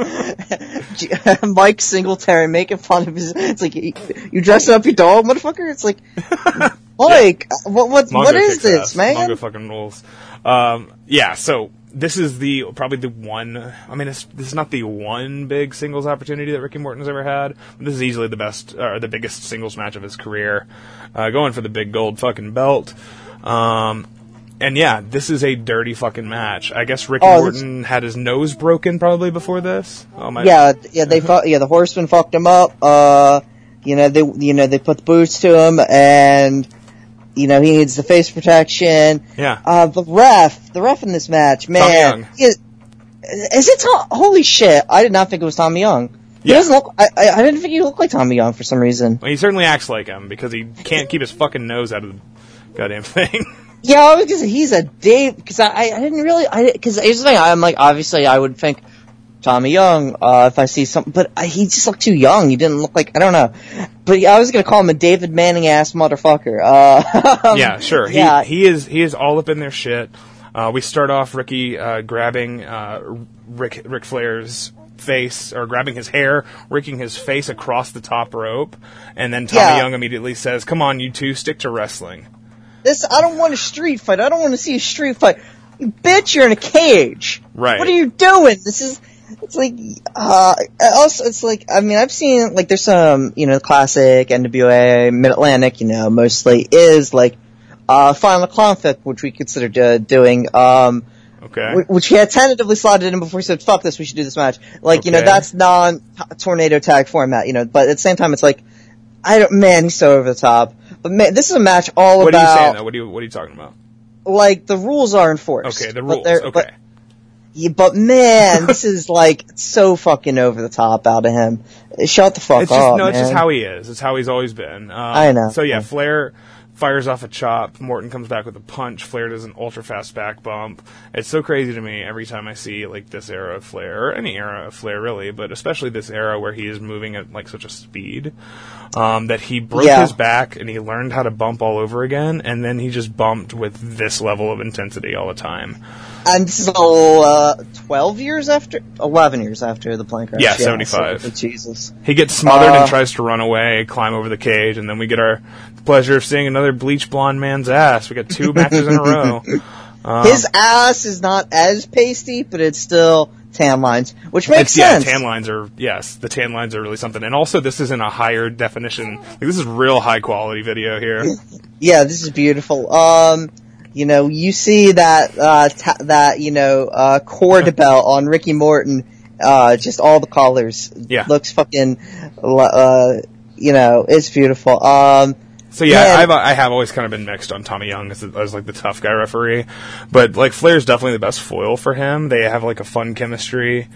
Mike Singletary making fun of his, it's like, you, dressing up your dog, motherfucker? It's like, Mike, what, what, Mongo what is this, ass. man? Mongo fucking rules. Um, yeah, so this is the probably the one. I mean, it's, this is not the one big singles opportunity that Ricky Morton's ever had. But this is easily the best or the biggest singles match of his career, uh, going for the big gold fucking belt. Um, and yeah, this is a dirty fucking match. I guess Ricky Oh, this- had his nose broken probably before this. Oh my! Yeah, yeah, they fu- yeah, the horsemen fucked him up. Uh, you know, they you know they put the boots to him, and you know he needs the face protection. yeah. Uh, the ref, the ref in this match, man, Young. is, is it Tom? Holy shit! I did not think it was Tommy Young. He Yeah. doesn't look. I, I I didn't think he looked like Tommy Young for some reason. Well, he certainly acts like him because he can't keep his fucking nose out of the goddamn thing. Yeah, I was gonna say he's a Dave because I, I didn't really I because here's the thing I'm like obviously I would think Tommy Young uh, if I see something but I, he just looked too young he didn't look like I don't know but yeah, I was gonna call him a David Manning ass motherfucker uh, yeah, sure. He yeah he is he is all up in their shit. Uh, we start off Ricky uh, grabbing uh, Rick Ric Flair's face or grabbing his hair, raking his face across the top rope, and then Tommy Yeah. Young immediately says, "Come on, you two, stick to wrestling." This I don't want a street fight. I don't want to see a street fight. You bitch, you're in a cage. Right. What are you doing? This is. It's like, uh, also, it's like, I mean, I've seen, like, there's some, you know, classic NWA, Mid-Atlantic, you know, mostly is, like, uh, Final Conflict, which we considered, uh, doing, um, Okay. wh- which he had tentatively slotted in before he said, fuck this, we should do this match. Like, you know, Okay. that's non-tornado tag format, you know, but at the same time, it's like, I don't, man, he's so over the top. But man, this is a match all What are you saying though? What are you What are you talking about? like, the rules are enforced. Okay, the rules. Okay. But, yeah, but man, this is like so fucking over the top out of him. Shut the fuck it's just up, no, it's just how he is. It's how he's always been. Um, I know. So yeah, Flair fires off a chop. Morton comes back with a punch. Flair does an ultra fast back bump. It's so crazy to me every time I see like this era of Flair or any era of Flair really, but especially this era where he is moving at like such a speed um, that he broke Yeah. his back and he learned how to bump all over again, and then he just bumped with this level of intensity all the time. And this is uh, 12 years after, 11 years after the plane crash. Yeah, 75. so- Jesus. He gets smothered Uh, and tries to run away, climb over the cage, and then we get our pleasure of seeing another bleach blonde man's ass. We got two matches in a row. Um, His ass is not as pasty, but it's still tan lines, which makes it's, yeah, sense. tan lines are yes, the tan lines are really something. And also, this is in a higher definition. Like, this is real high quality video here. Yeah, this is beautiful. Um, you know, you see that uh, ta- that you know uh, cord belt on Ricky Morton. Uh, just all the colors. Yeah. looks fucking. Uh, you know, it's beautiful. Um, So yeah. I've I have always kind of been mixed on Tommy Young as, as like the tough guy referee, but like Flair's definitely the best foil for him. They have like a fun chemistry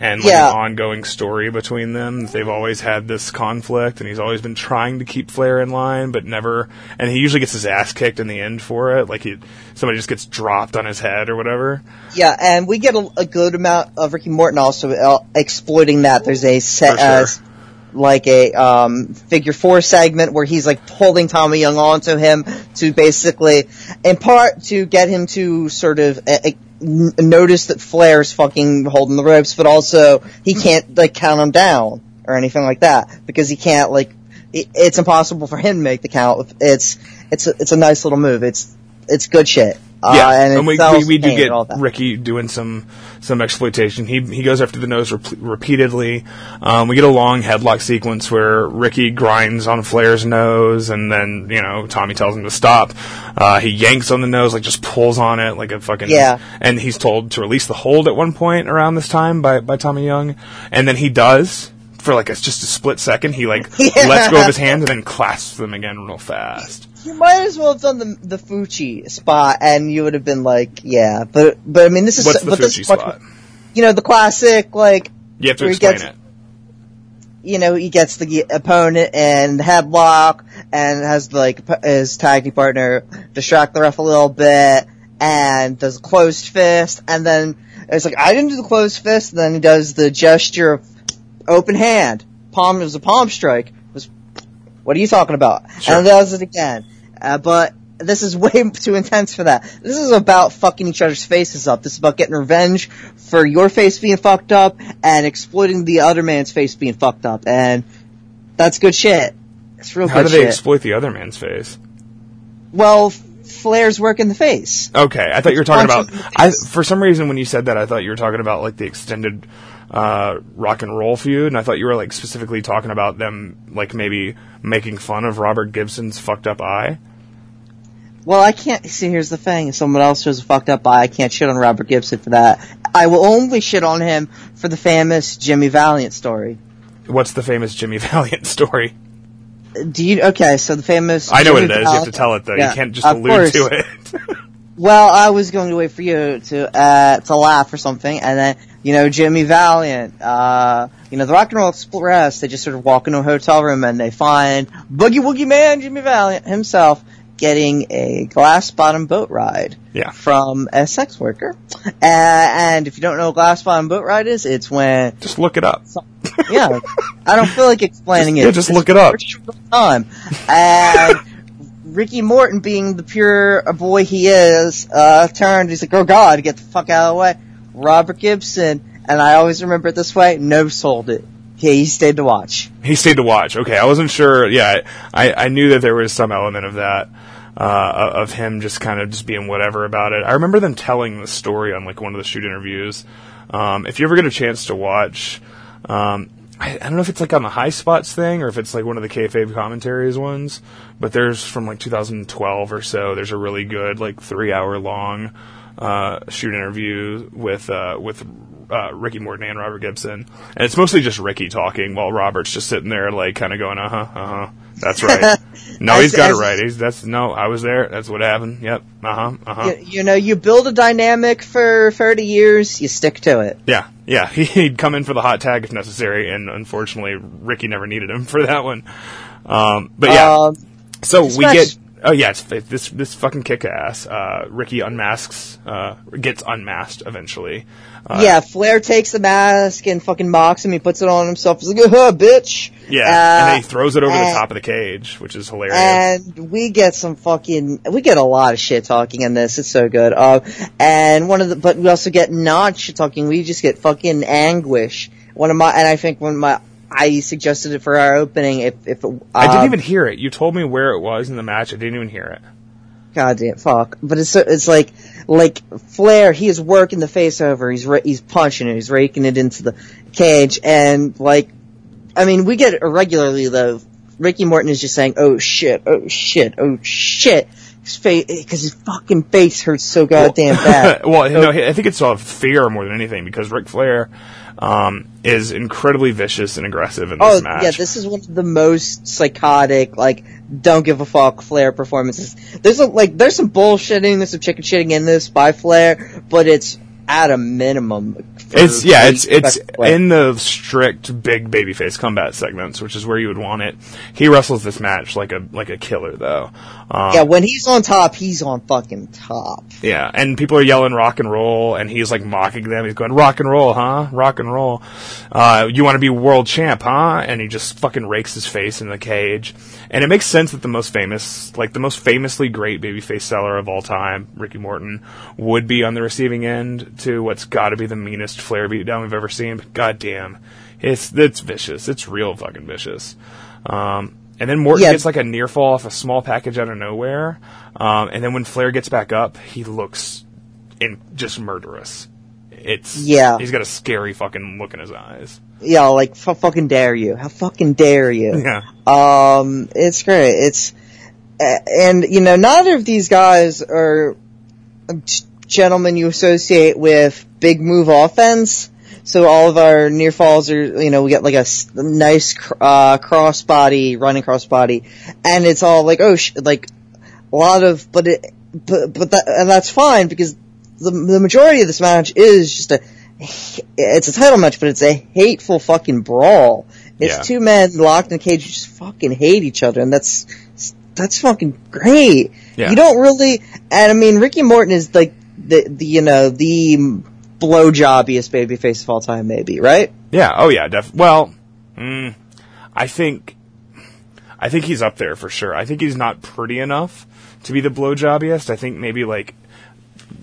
and like Yeah. an ongoing story between them. They've always had this conflict, and he's always been trying to keep Flair in line, but never. And he usually gets his ass kicked in the end for it. Like he somebody just gets dropped on his head or whatever. yeah, and we get a, a good amount of Ricky Morton also uh, exploiting that. There's a set sure. as like a um, figure four segment where he's like pulling Tommy Young onto him to basically, in part, to get him to sort of uh, uh, n- notice that Flair's fucking holding the ropes, but also he can't like count him down or anything like that because he can't like. It, it's impossible for him to make the count. It's it's a, it's a nice little move. It's it's good shit. Uh, Yeah, and, and we, we, we do get. Ricky doing some some exploitation. He he goes after the nose rep- repeatedly. Um, we get a long headlock sequence where Ricky grinds on Flair's nose, and then you know Tommy tells him to stop. Uh, he yanks on the nose, like just pulls on it, like a fucking Yeah. And he's told to release the hold at one point around this time by by Tommy Young, and then he does. For like a, just a split second, he like Yeah. lets go of his hands and then clasps them again real fast. You might as well have done the the Fuchi spot, and you would have been like, yeah. But but I mean, this is What's the but this Fuji much- spot? You know, the classic like You have to explain gets- it. you know he gets the opponent and headlock and has like his tag team partner distract the ref a little bit and does a closed fist, and then it's like I didn't do the closed fist. And then he does the gesture of open hand, palm. It was a palm strike. It was what are you talking about? Sure. And does it again. Uh, but this is way too intense for that. This is about fucking each other's faces up. This is about getting revenge for your face being fucked up and exploiting the other man's face being fucked up. And that's good shit. It's real How do they shit. exploit the other man's face? well, Flair's work in the face. Okay, I thought you were talking about. him in the I for some reason when you said that, I thought you were talking about like the extended uh, rock and roll feud, and I thought you were like specifically talking about them like maybe making fun of Robert Gibson's fucked up eye. Well, I can't see. Here's the thing: if someone else a fucked up eye, I can't shit on Robert Gibson for that. I will only shit on him for the famous Jimmy Valiant story. What's the famous Jimmy Valiant story? Do you? Okay, so the famous. I know what Jimmy it is. You have to tell it though. Yeah, you can't just allude course. to it. Well, I was going to wait for you to uh, to laugh or something, and then you know Jimmy Valiant, uh, you know the Rock and Roll Express. They just sort of walk into a hotel room and they find Boogie Woogie Man Jimmy Valiant himself getting a glass bottom boat ride Yeah. from a sex worker. Uh, and if you don't know what glass bottom boat ride is, it's when just look it up. yeah, I don't feel like explaining it. Yeah, just look it up. Time. And Ricky Morton, being the pure boy he is, uh, turned. He's like, "Oh God, get the fuck out of the way." Robert Gibson, and I always remember it this way. No sold it. He, stayed to watch. He stayed to watch. Okay, I wasn't sure. Yeah, I I knew that there was some element of that. uh, of him just kind of just being whatever about it. I remember them telling the story on like one of the shoot interviews. Um, if you ever get a chance to watch, um, I, I don't know if it's like on the High Spots thing or if it's like one of the kayfabe commentaries ones, but there's from like 2012 or so. There's a really good like three hour long uh, shoot interview with uh, with uh, Ricky Morton and Robert Gibson, and it's mostly just Ricky talking while Robert's just sitting there like kind of going, uh huh, uh huh. That's right. No, he's got as- it right. He's that's no, I was there. That's what happened. Yep. Uh huh. Uh huh. You, you know, you build a dynamic for 30 years, you stick to it. Yeah, yeah. He'd come in for the hot tag if necessary, and unfortunately, Ricky never needed him for that one. Um, but yeah, Um, so we get. Oh yeah, it's, this this fucking kick ass. Uh, Ricky unmasks, uh, gets unmasked eventually. Uh, yeah, Flair takes the mask and fucking mocks him. He puts it on himself. He's like, "Huh, bitch." yeah, Uh, and he throws it over the top of the cage, which is hilarious. And we get some fucking, we get a lot of shit talking in this. It's so good. Uh, and one of the, but we also get not shit talking. We just get fucking anguish. One of my, and I think one of my, I suggested it for our opening. If if it, I didn't um, even hear it. You told me where it was in the match. I didn't even hear it. God damn, fuck. But it's it's like like Flair. He is working the face over. He's he's punching it. He's raking it into the cage, and like, I mean, we get it regularly though. Ricky Morton is just saying, "Oh shit, oh shit, oh shit," his face because his fucking face hurts so goddamn bad. well, no, I think it's all fear more than anything because Ric Flair um, is incredibly vicious and aggressive in this Oh match. yeah, this is one of the most psychotic, like don't give a fuck Flair performances. There's a, like there's some bullshitting, there's some chicken shitting in this by Flair, but it's at a minimum. It's yeah, it's it's Flair. in the strict big babyface combat segments, which is where you would want it. He wrestles this match like a like a killer though. Um, yeah, when he's on top, he's on fucking top. Yeah, and people are yelling rock and roll, and he's like mocking them. He's going rock and roll, huh? Rock and roll. Uh, you want to be world champ, huh? And he just fucking rakes his face in the cage. And it makes sense that the most famous, like the most famously great babyface seller of all time, Ricky Morton, would be on the receiving end to what's got to be the meanest Flair beatdown we've ever seen. But goddamn, it's it's vicious. It's real fucking vicious. Um, and then Morton Yeah. gets like a near fall off a small package out of nowhere. Um, and then when Flair gets back up, he looks in just murderous. It's Yeah. He's got a scary fucking look in his eyes. Yeah, like fucking dare you? How fucking dare you? Yeah. Um, it's great. It's and you know neither of these guys are g- gentlemen you associate with big move offense. So all of our near falls are you know we get like a nice cr- uh, crossbody running crossbody, and it's all like oh sh- like a lot of but it but but that and that's fine because the the majority of this match is just a it's a title match, but it's a hateful fucking brawl. It's Yeah. two men locked in a cage who just fucking hate each other, and that's that's fucking great. Yeah. You don't really, and I mean, Ricky Morton is like the, the you know the blowjobbiest babyface of all time, maybe right? Yeah. Oh yeah. Def- well, mm, I think, I think he's up there for sure. I think he's not pretty enough to be the blowjobbiest. I think maybe like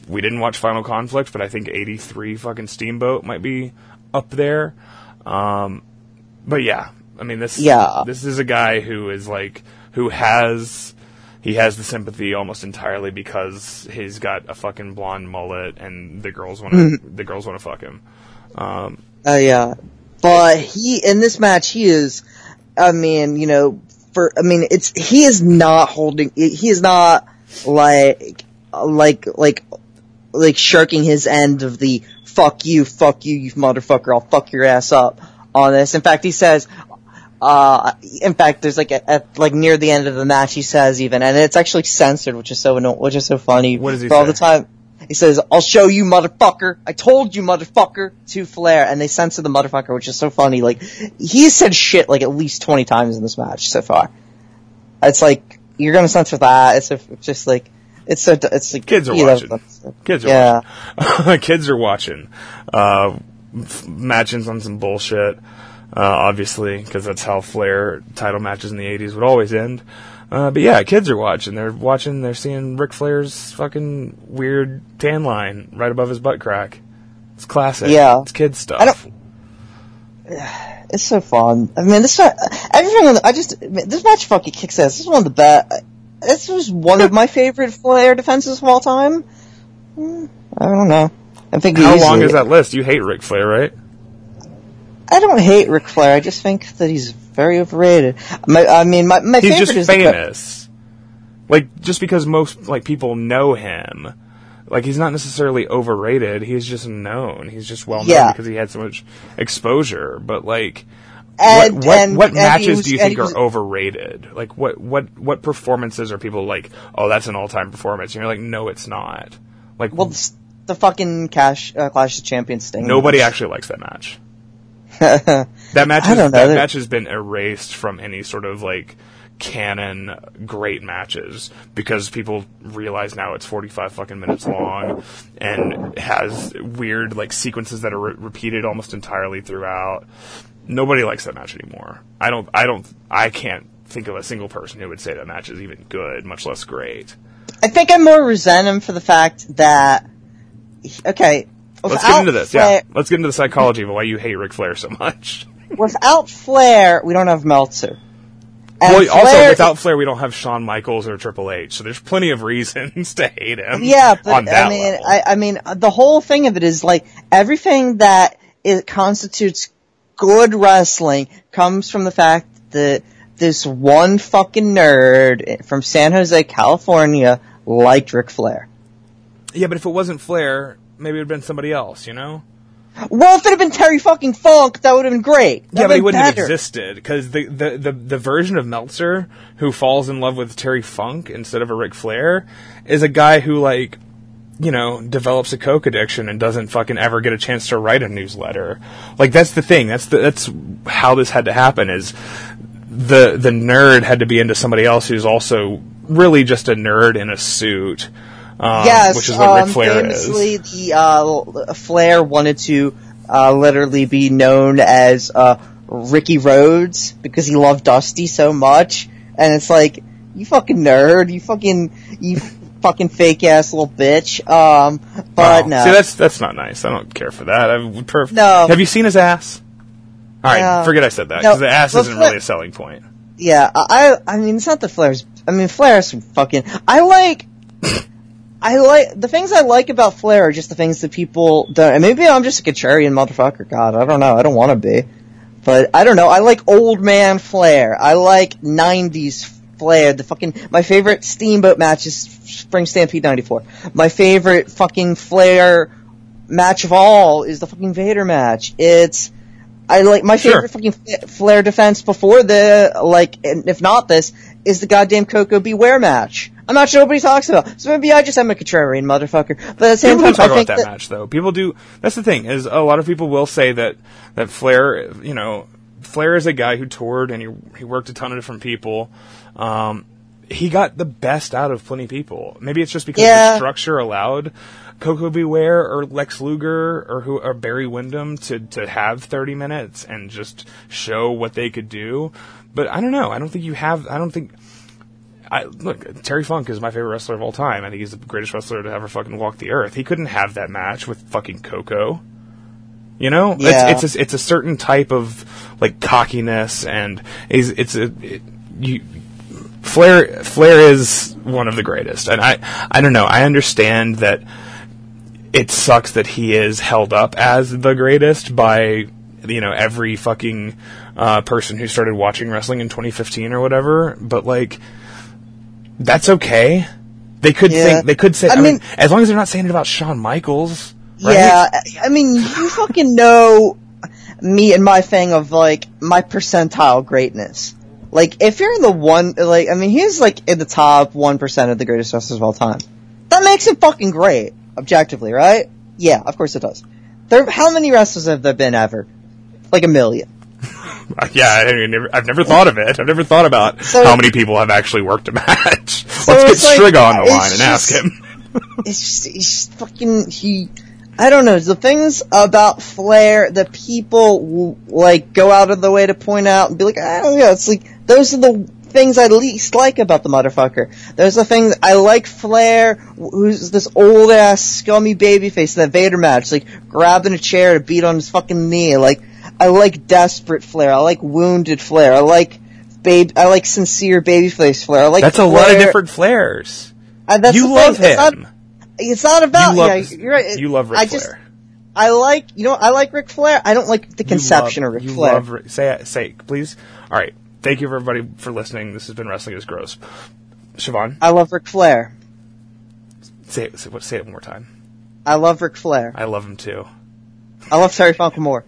we didn't watch Final Conflict, but I think '83 fucking Steamboat might be up there. Um, but yeah, I mean this. Yeah. This is a guy who is like who has. He has the sympathy almost entirely because he's got a fucking blonde mullet and the girls want to the girls want to fuck him. Um, Uh, yeah. But he, in this match, he is, I mean, you know, for, I mean, it's, he is not holding, he is not like, like, like, like shirking his end of the fuck you, fuck you, you motherfucker, I'll fuck your ass up on this. In fact, he says, uh, in fact, there's like a, at like near the end of the match, he says even, and it's actually censored, which is so anno- which is so funny. What does he for all the time? He says, "I'll show you, motherfucker. I told you, motherfucker." To Flair, and they censor the motherfucker, which is so funny. Like he said shit like at least twenty times in this match so far. It's like you're gonna censor that. It's, a, it's just like it's so it's like Kids are watching. Kids are yeah. watching. Kids are watching. Uh, matchings on some bullshit, uh, obviously, because that's how Flair title matches in the 80s would always end. Uh, but yeah, kids are watching. They're watching, they're seeing Ric Flair's fucking weird tan line right above his butt crack. It's classic. Yeah. It's kid stuff. I don't- It's so fun. I mean, this everything. I just this match fucking kicks ass. This is one of the best. this was one of my favorite Flair defenses of all time. Hmm, I don't know. I think How long is that list? You hate Ric Flair, right? I don't hate Ric Flair. I just think that he's very overrated. My, I mean, my my He's favorite just is the- famous. Like just because most like people know him, like he's not necessarily overrated. He's just known. He's just well known Yeah. because he had so much exposure. But like, and, what what, and- what and matches was- do you think was- are overrated? Like what what what performances are people like? Oh, that's an all time performance. And you're like, no, it's not. Like, Well, the, the fucking Cash uh, Clash of Champions thing. nobody actually likes that match. That match, is, that match has been erased from any sort of like canon great matches because people realize now it's 45 fucking minutes long and has weird like sequences that are re- repeated almost entirely throughout. Nobody likes that match anymore. I don't. I don't. I can't think of a single person who would say that match is even good, much less great. I think I'm more resent him for the fact that. Okay. Let's get into this. Flair, Yeah, let's get into the psychology of why you hate Ric Flair so much. Without Flair, we don't have Meltzer. And well, also without Flair, we don't have Shawn Michaels or Triple H, so there's plenty of reasons to hate him. Yeah, but I mean. I, I mean, the whole thing of it is like everything that it constitutes good wrestling comes from the fact that this one fucking nerd from San Jose, California, liked Ric Flair. yeah, but if it wasn't Flair, maybe it would have been somebody else, you know? Well, if it had been Terry fucking Funk, that would have been great. That yeah, but he wouldn't better. have existed because the, the the the version of Meltzer who falls in love with Terry Funk instead of a Ric Flair is a guy who like you know develops a coke addiction and doesn't fucking ever get a chance to write a newsletter. Like that's the thing. That's the, that's how this had to happen. Is the the nerd had to be into somebody else who's also really just a nerd in a suit. Um, yes, which is what um, Ric Flair famously, is. the uh, Flair wanted to uh, literally be known as uh, Ricky Rhodes because he loved Dusty so much, and it's like you fucking nerd, you fucking you fucking fake ass little bitch. Um, but Wow. no, See, that's that's not nice. I don't care for that. I would perf- No. Have you seen his ass? All right, No. forget I said that No. because the ass Well, isn't Flair- really a selling point. yeah, I I mean it's not the Flair's. I mean Flair's fucking. I like. I like the things I like about Flair are just the things that people don't. And maybe I'm just a contrarian motherfucker. God, I don't know. I don't want to be, but I don't know. I like old man Flair. I like '90s Flair. The fucking my favorite Steamboat match is Spring Stampede '94. My favorite fucking Flair match of all is the fucking Vader match. It's I like my Sure. favorite fucking Flair defense before the like, and if not this, is the goddamn Koko B. Ware match. I'm not sure nobody talks about. So maybe I just am a contrarian motherfucker. But at the same People time, talk I about think that, that, match though. People do. That's the thing is a lot of people will say that that Flair, you know, Flair is a guy who toured and he he worked a ton of different people. Um, he got the best out of plenty of people. Maybe it's just because Yeah. the structure allowed Koko B. Ware or Lex Luger or who or Barry Windham to to have 30 minutes and just show what they could do. But I don't know. I don't think you have. I don't think. I, look, Terry Funk is my favorite wrestler of all time. I think he's the greatest wrestler to ever fucking walk the earth. He couldn't have that match with fucking Koko. You know, Yeah. it's it's a, it's a certain type of like cockiness, and is it's a it, you. Flair Flair is one of the greatest, and I I don't know. I understand that it sucks that he is held up as the greatest by you know every fucking uh, person who started watching wrestling in 2015 or whatever. But like, that's okay. They could Yeah. think they could say. I, I mean, mean- as long as they're not saying it about Shawn Michaels. Right? yeah, I- mean, you fucking know me and my thing of like my percentile greatness. Like, if you're in the one, like, I mean, he's like in the top one percent of the greatest wrestlers of all time. That makes it fucking great, objectively, right? Yeah, of course it does. There, how many wrestlers have there been ever? Like a million. Yeah, I never, I've never thought of it. I've never thought about So- how many people have actually worked a match. Let's get like- Striga on the line and ask him. it's just, just fucking he. I don't know the things about Flair that people like go out of the way to point out and be like, I don't know. It's like those are the things I least like about the motherfucker. Those are the things I like. Flair, who's this old ass scummy babyface in that Vader match, like grabbing a chair to beat on his fucking knee. Like I like desperate Flair. I like wounded Flair. I like babe. I like sincere babyface Flair. I like That's a lot of different Flairs. Uh, that's you love thing. It's not, him. it's not about. you love, yeah, you're right. You love Ric I Flair. just, I like, you know, I like Ric Flair. I don't like the conception love- of Ric you Flair. Love, say it, say it, please. All right. Thank you for everybody for listening. This has been Wrestling is Gross. Siobhan, I love Ric Flair. say it, say, say it one more time. I love Ric Flair. I love him too. I love Terry Funk more.